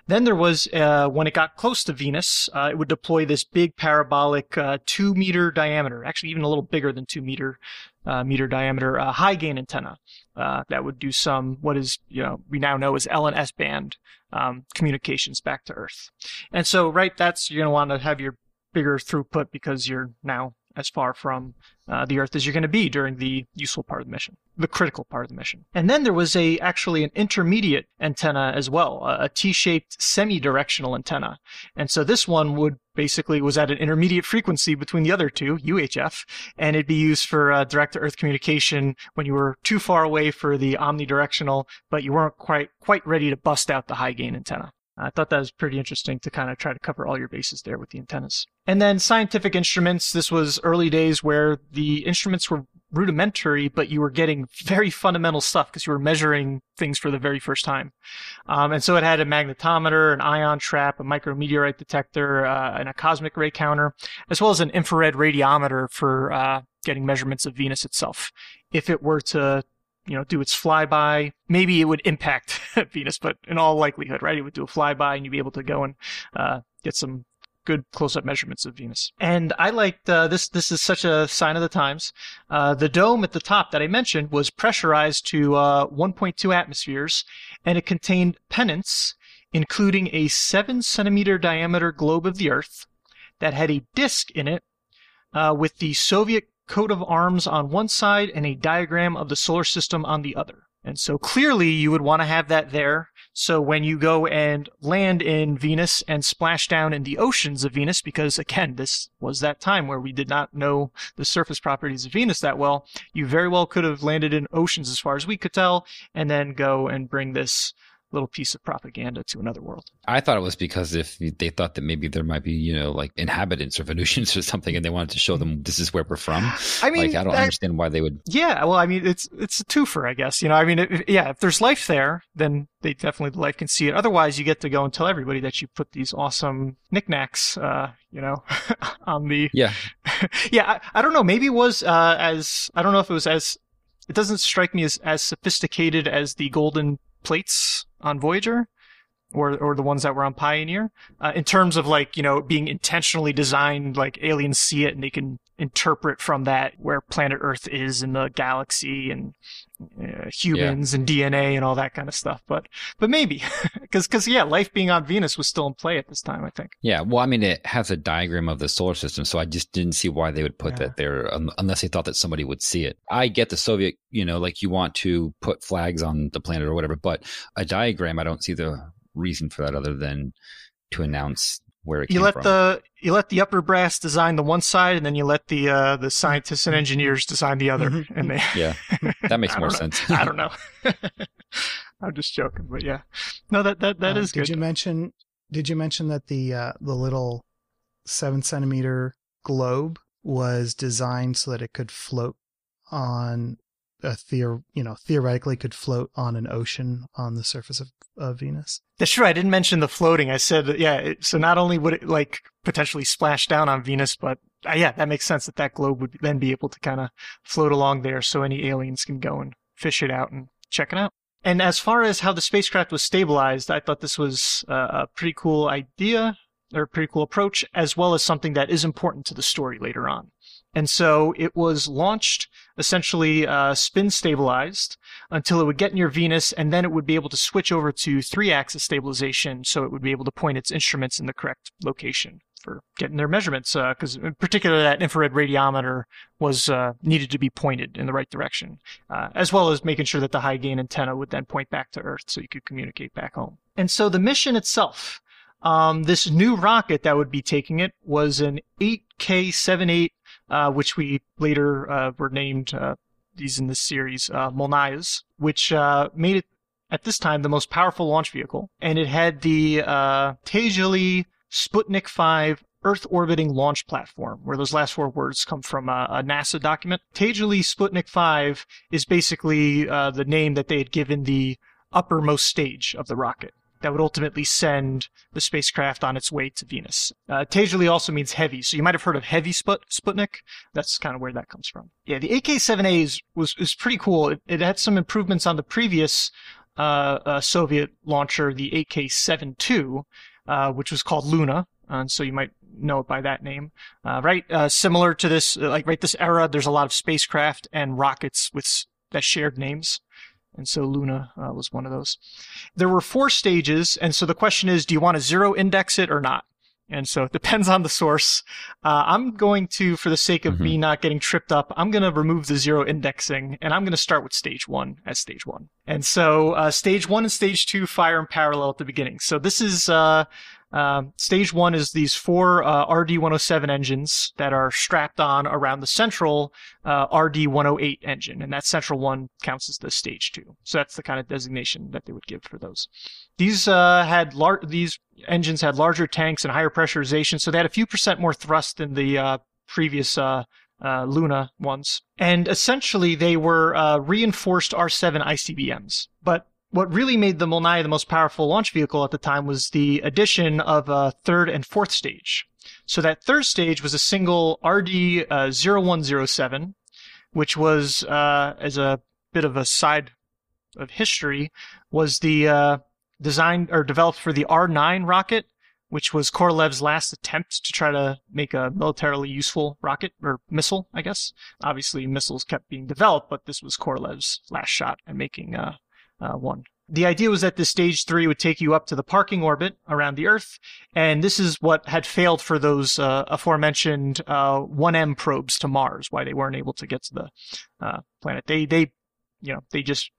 Then there was, uh, when it got close to Venus, uh, it would deploy this big parabolic uh, two meter diameter, actually even a little bigger than two meter uh, meter diameter uh, high gain antenna uh, that would do some what is you know we now know as L and S band um, communications back to Earth. And so right, that's you're going to want to have your bigger throughput because you're now as far from uh, the Earth as you're going to be during the useful part of the mission, the critical part of the mission. And then there was a actually an intermediate antenna as well, a, T-shaped semi-directional antenna. And so this one would basically was at an intermediate frequency between the other two, UHF, and it'd be used for uh, direct-to-Earth communication when you were too far away for the omnidirectional, but you weren't quite quite ready to bust out the high gain antenna. I thought that was pretty interesting to kind of try to cover all your bases there with the antennas. And then scientific instruments. This was early days where the instruments were rudimentary, but you were getting very fundamental stuff because you were measuring things for the very first time. Um, and so it had a magnetometer, an ion trap, a micrometeorite detector, uh, and a cosmic ray counter, as well as an infrared radiometer for uh, getting measurements of Venus itself. If it were to you know, do its flyby. Maybe it would impact Venus, but in all likelihood, right, it would do a flyby and you'd be able to go and uh, get some good close-up measurements of Venus. And I liked uh, this. This is such a sign of the times. Uh, the dome at the top that I mentioned was pressurized to uh, 1.2 atmospheres, and it contained pennants, including a seven centimeter diameter globe of the Earth that had a disk in it uh, with the Soviet coat of arms on one side and a diagram of the solar system on the other. And so clearly you would want to have that there. So when you go and land in Venus and splash down in the oceans of Venus, because again, this was that time where we did not know the surface properties of Venus that well, you very well could have landed in oceans as far as we could tell, and then go and bring this little piece of propaganda to another world. I thought it was because if they thought that maybe there might be, you know, like inhabitants or Venusians or something, and they wanted to show them this is where we're from. I mean, like, I don't that- understand why they would. Yeah, well, I mean, it's it's a twofer, I guess. You know, I mean, if, yeah, if there's life there, then they definitely the life can see it. Otherwise, you get to go and tell everybody that you put these awesome knickknacks, uh, you know, on the. Yeah, yeah, I, I don't know. Maybe it was uh, as I don't know if it was as. It doesn't strike me as as sophisticated as the golden plates on Voyager. Or, or the ones that were on Pioneer, uh, in terms of like you know being intentionally designed, like aliens see it and they can interpret from that where planet Earth is in the galaxy and uh, humans and DNA and all that kind of stuff. But but maybe because because yeah, life being on Venus was still in play at this time. I think. yeah. Well, I mean, it has a diagram of the solar system, so I just didn't see why they would put Yeah. that there un- unless they thought that somebody would see it. I get the Soviet, you know, like you want to put flags on the planet or whatever, but a diagram, I don't see the reason for that other than to announce where it came You let from. the you let the upper brass design the one side, and then you let the uh, the scientists and engineers design the other, Mhm. and they. yeah, that makes more know. sense. I don't know. I'm just joking, but yeah, no, that that that Uh, is did good. you mention? Did you mention that the uh, the little seven centimeter globe was designed so that it could float on a theor you know theoretically could float on an ocean on the surface of, of Venus. That's true. I didn't mention the floating. I said, yeah. It, so not only would it like potentially splash down on Venus, but uh, yeah, that makes sense that that globe would then be able to kind of float along there, so any aliens can go and fish it out and check it out. And as far as how the spacecraft was stabilized, I thought this was uh, a pretty cool idea or a pretty cool approach, as well as something that is important to the story later on. And so it was launched essentially uh, spin stabilized until it would get near Venus, and then it would be able to switch over to three axis stabilization, so it would be able to point its instruments in the correct location for getting their measurements. Because in particular, that infrared radiometer was uh, needed to be pointed in the right direction, uh, as well as making sure that the high gain antenna would then point back to Earth, so you could communicate back home. And so the mission itself. Um, this new rocket that would be taking it was an 8K78, uh, which we later uh, were named uh, these in this series, uh, Molnias, which uh, made it at this time the most powerful launch vehicle, and it had the uh, Tyazhely Sputnik 5 Earth orbiting launch platform, where those last four words come from a, a NASA document. Tyazhely Sputnik 5 is basically uh, the name that they had given the uppermost stage of the rocket that would ultimately send the spacecraft on its way to Venus. Uh, Tyazhely also means heavy, so you might have heard of heavy Sput- Sputnik. That's kind of where that comes from. Yeah, the 8K78 is, was pretty cool. It, it had some improvements on the previous uh, uh, Soviet launcher, the 8K72, uh, which was called Luna, and so you might know it by that name. Uh, right, uh, similar to this, like right this era, there's a lot of spacecraft and rockets with that shared names. And so Luna uh, was one of those. There were four stages, and so the question is, do you want to zero index it or not? And so it depends on the source. Uh, I'm going to, for the sake of me not getting tripped up, I'm going to remove the zero indexing, and I'm going to start with stage one as stage one. And so uh, stage one and stage two fire in parallel at the beginning. So this is uh, um, stage one is these four uh, RD-107 engines that are strapped on around the central uh, RD-108 engine, and that central one counts as the stage two. So that's the kind of designation that they would give for those. These uh, had lar- these engines had larger tanks and higher pressurization, so they had a few percent more thrust than the uh, previous uh, uh, Luna ones. And essentially, they were uh, reinforced R7 ICBMs. But what really made the Molniya the most powerful launch vehicle at the time was the addition of a third and fourth stage. So that third stage was a single RD uh, 0107, which was uh, as a bit of a side of history, was the uh, designed or developed for the R9 rocket, which was Korolev's last attempt to try to make a militarily useful rocket or missile, I guess. Obviously, missiles kept being developed, but this was Korolev's last shot at making uh, uh, one. The idea was that the stage three would take you up to the parking orbit around the Earth, and this is what had failed for those uh, aforementioned uh, 1M probes to Mars. Why they weren't able to get to the uh, planet. They they you know they just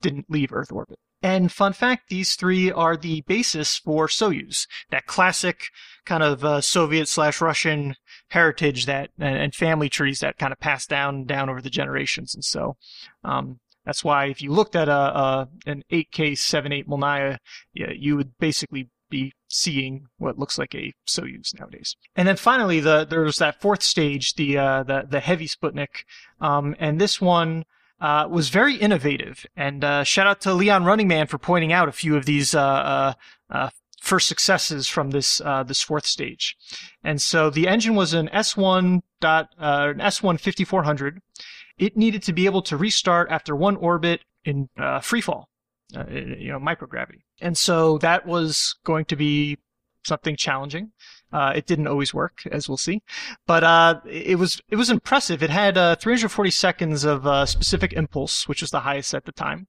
didn't leave Earth orbit. And fun fact, these three are the basis for Soyuz, that classic kind of uh, Soviet slash Russian heritage that and, and, family trees that kind of passed down down over the generations. And so, um, that's why if you looked at a, a an 8K78 Molniya, yeah, you would basically be seeing what looks like a Soyuz nowadays. And then finally, the there's that fourth stage, the uh, the the heavy Sputnik, um, and this one. Uh, was very innovative, and uh, shout out to Leon Running Man for pointing out a few of these uh, uh, uh, first successes from this this fourth stage. And so the engine was an S1 dot an S1 5400, it needed to be able to restart after one orbit in uh, free fall, uh, you know, microgravity. And so that was going to be something challenging. Uh, it didn't always work, as we'll see, but uh, it was it was impressive. It had uh, 340 seconds of uh, specific impulse, which was the highest at the time.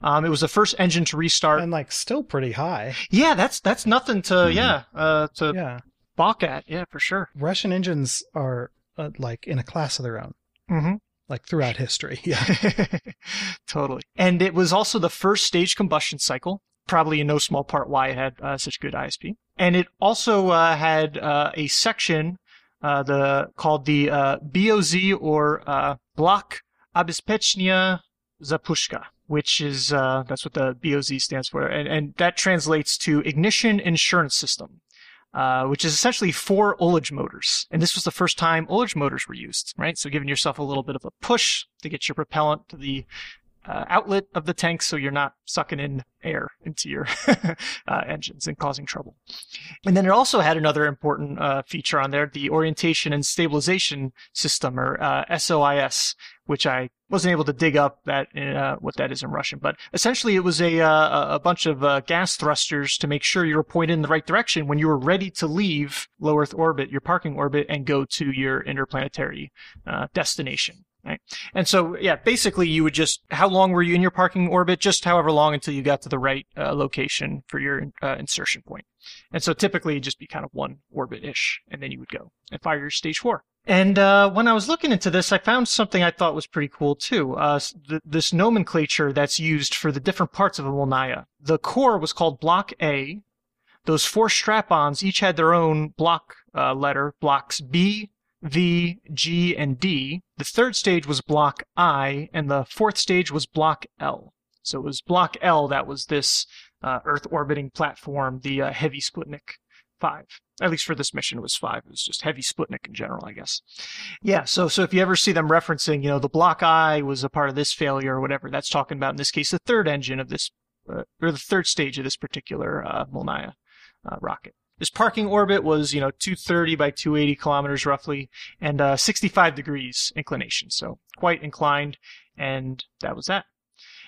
Um, it was the first engine to restart, and like still pretty high. Yeah, that's that's nothing to mm-hmm. yeah uh, to yeah. balk at. Yeah, for sure. Russian engines are uh, like in a class of their own. Mm-hmm like throughout history. Yeah. totally. And it was also the first stage combustion cycle, probably in no small part why it had uh, such good ISP. And it also uh, had uh, a section uh, the called the uh, BOZ or uh, Block Обеспечения Запуска, which is that's what the BOZ stands for, and, and that translates to Ignition Insurance System. Uh, which is essentially four ullage motors. And this was the first time ullage motors were used, right? So giving yourself a little bit of a push to get your propellant to the uh, outlet of the tank so you're not sucking in air into your uh, engines and causing trouble. And then it also had another important uh, feature on there, the orientation and stabilization system, or SOIS, uh, which I wasn't able to dig up that uh, what that is in Russian, but essentially it was a uh, a bunch of uh, gas thrusters to make sure you were pointed in the right direction when you were ready to leave low Earth orbit, your parking orbit, and go to your interplanetary uh, destination. Right. And so, yeah, basically you would just, how long were you in your parking orbit? Just however long until you got to the right uh, location for your uh, insertion point. And so typically it'd just be kind of one orbit-ish, and then you would go and fire your stage four. And uh, when I was looking into this, I found something I thought was pretty cool too. Uh, th- this nomenclature that's used for the different parts of a Molniya. The core was called Block A. Those four strap-ons each had their own block uh, letter, blocks B, V, G, and D. The third stage was block I, and the fourth stage was block L. So it was block L that was this uh, Earth orbiting platform, the uh, heavy Sputnik 5. At least for this mission, it was 5. It was just heavy Sputnik in general, I guess. Yeah, so so if you ever see them referencing, you know, the block I was a part of this failure or whatever, that's talking about, in this case, the third engine of this, uh, or the third stage of this particular uh, Molniya uh, rocket. This parking orbit was, you know, 230 by 280 kilometers roughly, and uh, 65 degrees inclination, so quite inclined, and that was that.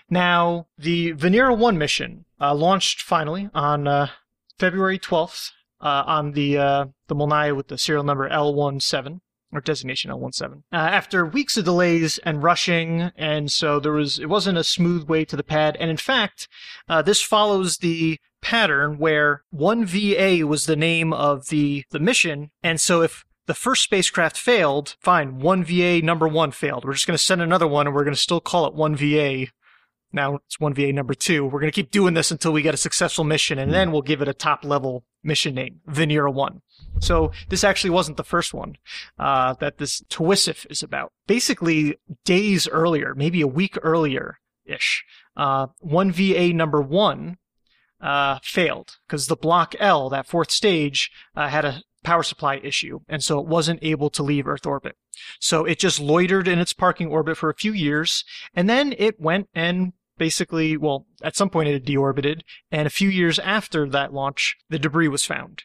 Now, the Venera 1 mission uh, launched finally on uh, February 12th uh, on the uh, the Molniya with the serial number L17 or designation L17. Uh, after weeks of delays and rushing, and so there was it wasn't a smooth way to the pad. And in fact, uh, this follows the pattern where one VA was the name of the the mission, and so if the first spacecraft failed, fine, one VA number one failed. We're just going to send another one, and we're going to still call it one VA. Now it's one VA number two. We're going to keep doing this until we get a successful mission, and then we'll give it a top level mission name, Venera One. So this actually wasn't the first one uh, that this TWISIF is about. Basically, days earlier, maybe a week earlier ish, uh, one VA number one uh, failed because the block L, that fourth stage, uh, had a power supply issue, and so it wasn't able to leave Earth orbit. So it just loitered in its parking orbit for a few years, and then it went and basically, well, at some point it had deorbited, and a few years after that launch, the debris was found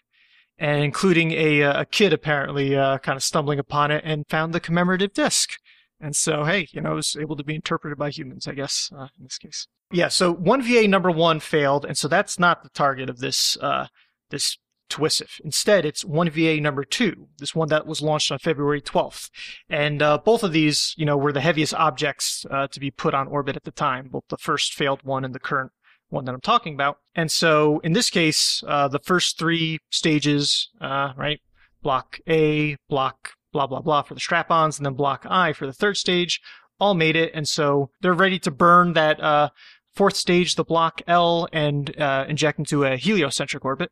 and including a, uh, a kid apparently uh, kind of stumbling upon it and found the commemorative disc. And so, hey, you know, it was able to be interpreted by humans, I guess, uh, in this case. Yeah, so one VA number one failed, and so that's not the target of this uh, this TWISIF. Instead, it's one VA number two, this one that was launched on February 12th. And uh, both of these, you know, were the heaviest objects uh, to be put on orbit at the time, both the first failed one and the current one that I'm talking about. And so in this case, uh, the first three stages, uh, right, block A, block blah, blah, blah for the strap-ons, and then block I for the third stage, all made it. And so they're ready to burn that uh, fourth stage, the block L, and uh, inject into a heliocentric orbit.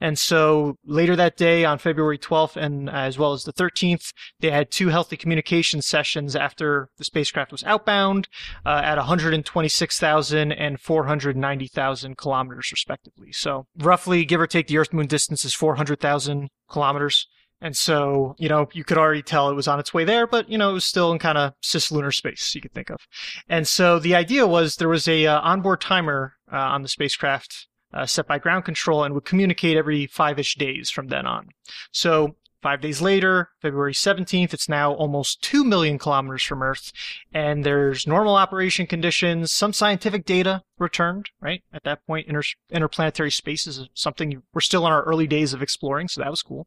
And so later that day, on February 12th, and as well as the 13th, they had two healthy communication sessions after the spacecraft was outbound uh, at 126,000 and 490,000 kilometers, respectively. So roughly, give or take, the Earth-Moon distance is 400,000 kilometers. And so, you know, you could already tell it was on its way there, but, you know, it was still in kind of cislunar space, you could think of. And so the idea was there was a uh, onboard timer uh, on the spacecraft uh, set by ground control and would communicate every five-ish days from then on. So five days later, February 17th, it's now almost 2 million kilometers from Earth, and there's normal operation conditions, some scientific data returned, right? At that point, inter- interplanetary space is something we're still in our early days of exploring, so that was cool.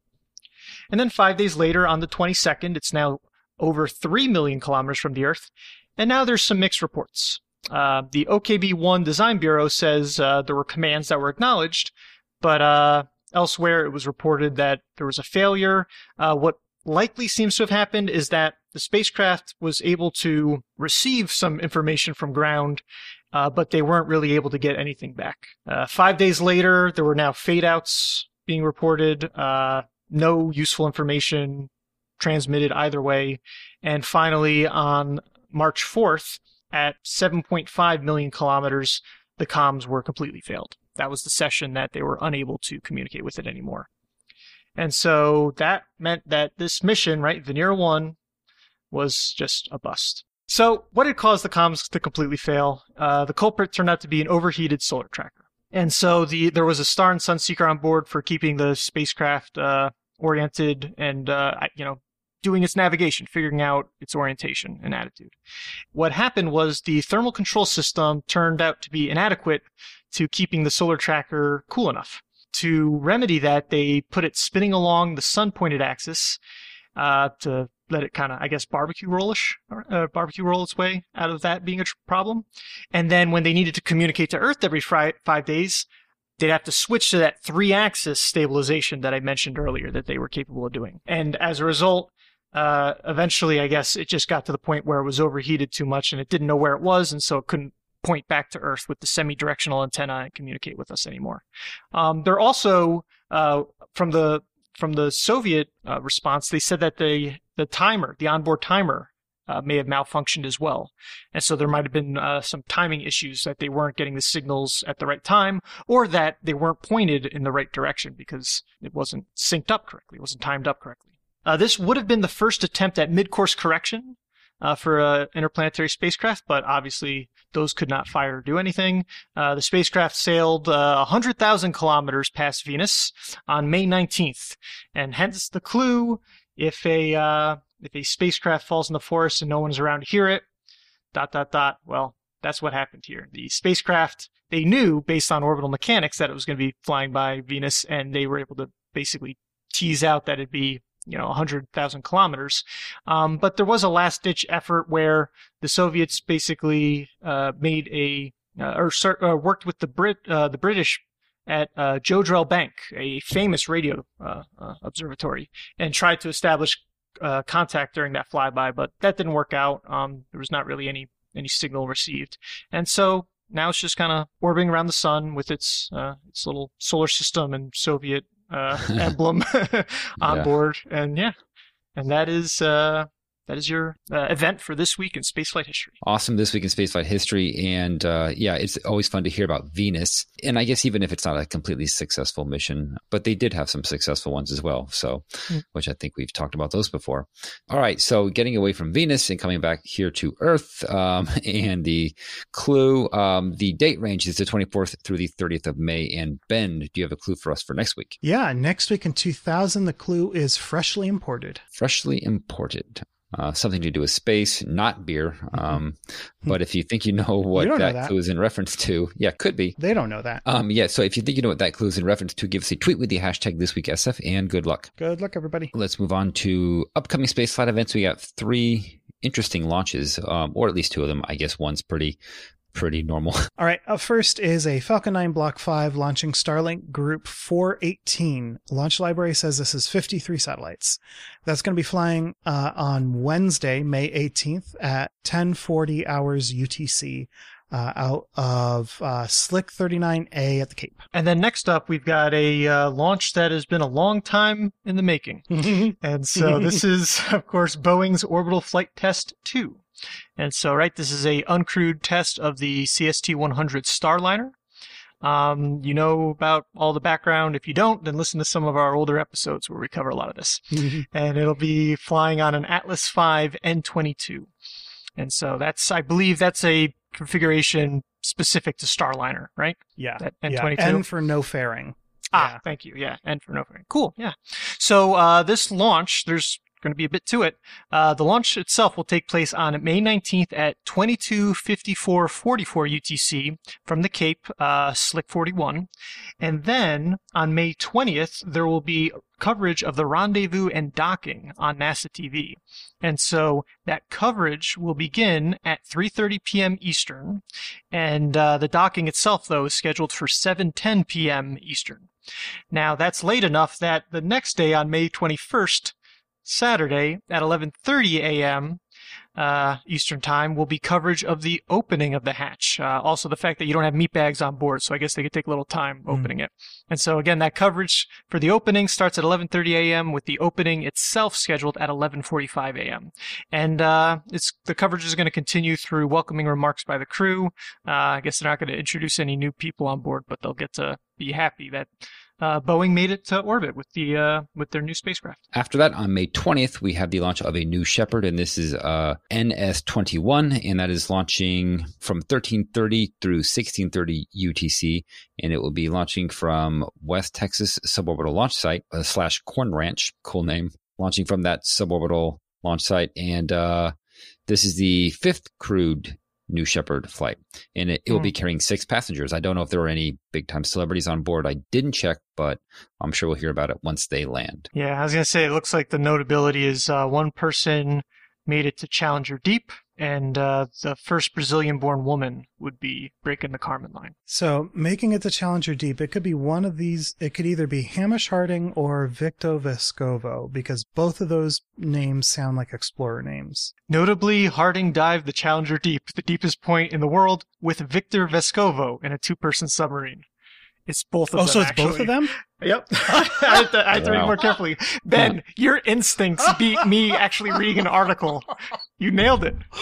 And then five days later, on the 22nd, it's now over 3 million kilometers from the Earth. And now there's some mixed reports. Uh, the OKB-1 Design Bureau says uh, there were commands that were acknowledged, but uh, elsewhere it was reported that there was a failure. Uh, what likely seems to have happened is that the spacecraft was able to receive some information from ground, uh, but they weren't really able to get anything back. Uh, five days later, there were now fade outs being reported no useful information transmitted either way. And finally, on March 4th, at 7.5 million kilometers, the comms were completely failed. That was the session that they were unable to communicate with it anymore. And so that meant that this mission, right, Venera 1, was just a bust. So, what had caused the comms to completely fail? Uh, the culprit turned out to be an overheated solar tracker. And so the there was a star and sun seeker on board for keeping the spacecraft uh, oriented and uh, you know doing its navigation, figuring out its orientation and attitude. What happened was the thermal control system turned out to be inadequate to keeping the solar tracker cool enough. To remedy that, they put it spinning along the sun pointed axis uh, to let it kind of, I guess, barbecue rollish, uh, barbecue roll its way out of that being a tr- problem. And then when they needed to communicate to Earth every fri- five days, they'd have to switch to that three axis stabilization that I mentioned earlier that they were capable of doing. And as a result, uh, eventually, I guess it just got to the point where it was overheated too much and it didn't know where it was, and so it couldn't point back to Earth with the semi-directional antenna and communicate with us anymore. Um, they're also uh, from the from the Soviet uh, response, they said that the the timer, the onboard timer, uh, may have malfunctioned as well. And so there might have been uh, some timing issues that they weren't getting the signals at the right time, or that they weren't pointed in the right direction because it wasn't synced up correctly, it wasn't timed up correctly. Uh, this would have been the first attempt at mid-course correction uh, for an interplanetary spacecraft, but obviously those could not fire or do anything. Uh, the spacecraft sailed uh, 100,000 kilometers past Venus on May 19th, and hence the clue if a uh, if a spacecraft falls in the forest and no one's around to hear it, dot dot dot. Well, that's what happened here. The spacecraft they knew based on orbital mechanics that it was going to be flying by Venus, and they were able to basically tease out that it'd be you know 100,000 kilometers. Um, but there was a last ditch effort where the Soviets basically uh, made a uh, or uh, worked with the Brit uh, the British at uh, Jodrell Bank, a famous radio uh, observatory, and tried to establish contact during that flyby, but that didn't work out. Um, there was not really any any signal received, and so now it's just kind of orbiting around the sun with its its little solar system and Soviet uh, emblem on yeah. board, and yeah, and that is uh, that is your uh, event for this week in spaceflight history. Awesome, this week in spaceflight history, and uh, yeah, it's always fun to hear about Venus. And I guess even if it's not a completely successful mission, but they did have some successful ones as well. So, mm. which I think we've talked about those before. All right, so getting away from Venus and coming back here to Earth, um, and the clue, um, the date range is the 24th through the 30th of May. And Ben, do you have a clue for us for next week? Yeah, next week in 2000, the clue is freshly imported. Freshly imported. Uh, something to do with space, not beer. Um, but if you think you know what know that, that. clue is in reference to, yeah, could be. They don't know that. Um, yeah, so if you think you know what that clue is in reference to, give us a tweet with the hashtag this week SF and good luck. Good luck, everybody. Let's move on to upcoming space flight events. We got three interesting launches, um, or at least two of them. I guess one's pretty pretty normal. All right, up first is a Falcon 9 Block 5 launching Starlink Group 418. Launch Library says this is 53 satellites. That's going to be flying uh, on Wednesday, May 18th at 1040 hours UTC uh, out of uh, Slick 39A at the Cape. And then next up, we've got a uh, launch that has been a long time in the making. And so this is, of course, Boeing's Orbital Flight Test 2. And so, right, this is a uncrewed test of the CST-100 Starliner. Um, you know about all the background. If you don't, then listen to some of our older episodes where we cover a lot of this. and it'll be flying on an Atlas V N22. And so that's, I believe that's a configuration specific to Starliner, right? yeah. That. N22. N for no fairing. Ah, Yeah. thank you. Yeah, and for no fairing. Cool. Yeah. So uh, this launch, there's going to be a bit to it. Uh, the launch itself will take place on May 19th at 22:54:44 UTC from the Cape, uh, Slick 41, and then on May 20th there will be coverage of the rendezvous and docking on NASA TV. And so that coverage will begin at 3:30 p.m. Eastern, and uh, the docking itself, though, is scheduled for 7:10 p.m. Eastern. Now that's late enough that the next day on May 21st, Saturday at 11:30 a.m. Uh, Eastern Time will be coverage of the opening of the hatch. Uh, also, the fact that you don't have meat bags on board, so I guess they could take a little time opening it. And so again, that coverage for the opening starts at 11:30 a.m. with the opening itself scheduled at 11:45 a.m. And uh, it's the coverage is going to continue through welcoming remarks by the crew. Uh, I guess they're not going to introduce any new people on board, but they'll get to be happy that uh, Boeing made it to orbit with the uh, with their new spacecraft. After that, on May 20th, we have the launch of a new Shepard, and this is uh, NS21, and that is launching from 1330 through 1630 UTC, and it will be launching from West Texas Suborbital Launch Site uh, slash Corn Ranch, cool name, launching from that suborbital launch site, and uh, this is the fifth crewed New Shepard flight, and it, it will be carrying six passengers. I don't know if there were any big time celebrities on board. I didn't check, but I'm sure we'll hear about it once they land. Yeah, I was gonna say it looks like the notability is uh, one person made it to Challenger Deep, and uh, the first Brazilian-born woman would be breaking the Kármán line. So making it to Challenger Deep, it could be one of these. It could either be Hamish Harding or Victor Vescovo because both of those names sound like explorer names. Notably, Harding dived the Challenger Deep, the deepest point in the world, with Victor Vescovo in a two-person submarine. It's both of Oh, them. so it's both of them? Yep. I had to, I had to read more carefully. Ben, your instincts beat me actually reading an article. You nailed it.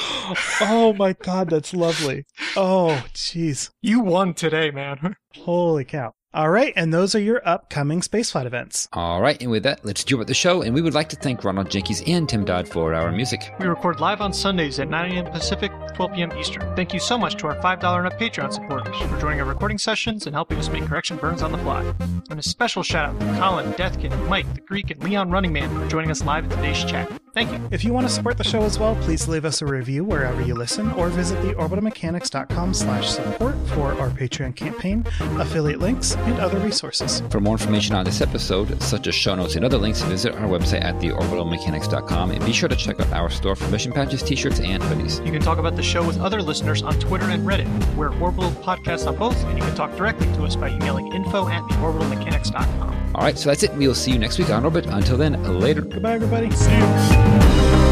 oh my god, that's lovely. Oh, jeez. You won today, man. Holy cow. All right, and those are your upcoming spaceflight events. All right, and with that, let's jump at the show. And we would like to thank Ronald Jenkins and Tim Dodd for our music. We record live on Sundays at 9 a.m. Pacific, 12 p.m. Eastern. Thank you so much to our $5 and up Patreon supporters for joining our recording sessions and helping us make correction burns on the fly. And a special shout out to Colin, Deathkin, Mike, the Greek, and Leon Running Man for joining us live in today's chat. Thank you. If you want to support the show as well, please leave us a review wherever you listen or visit the orbitalmechanics.com slash support for our Patreon campaign, affiliate links, and other resources. For more information on this episode, such as show notes and other links, visit our website at theorbitalmechanics.com and be sure to check out our store for mission patches, t-shirts, and hoodies. You can talk about the show with other listeners on Twitter and Reddit. We're Orbital Podcasts on both, and you can talk directly to us by emailing info at theorbitalmechanics.com. All right, so that's it. We will see you next week on Orbit. Until then, later. Goodbye, everybody. See you.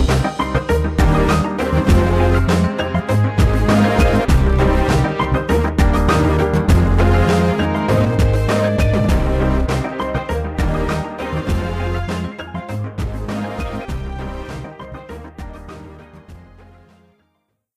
Thank you.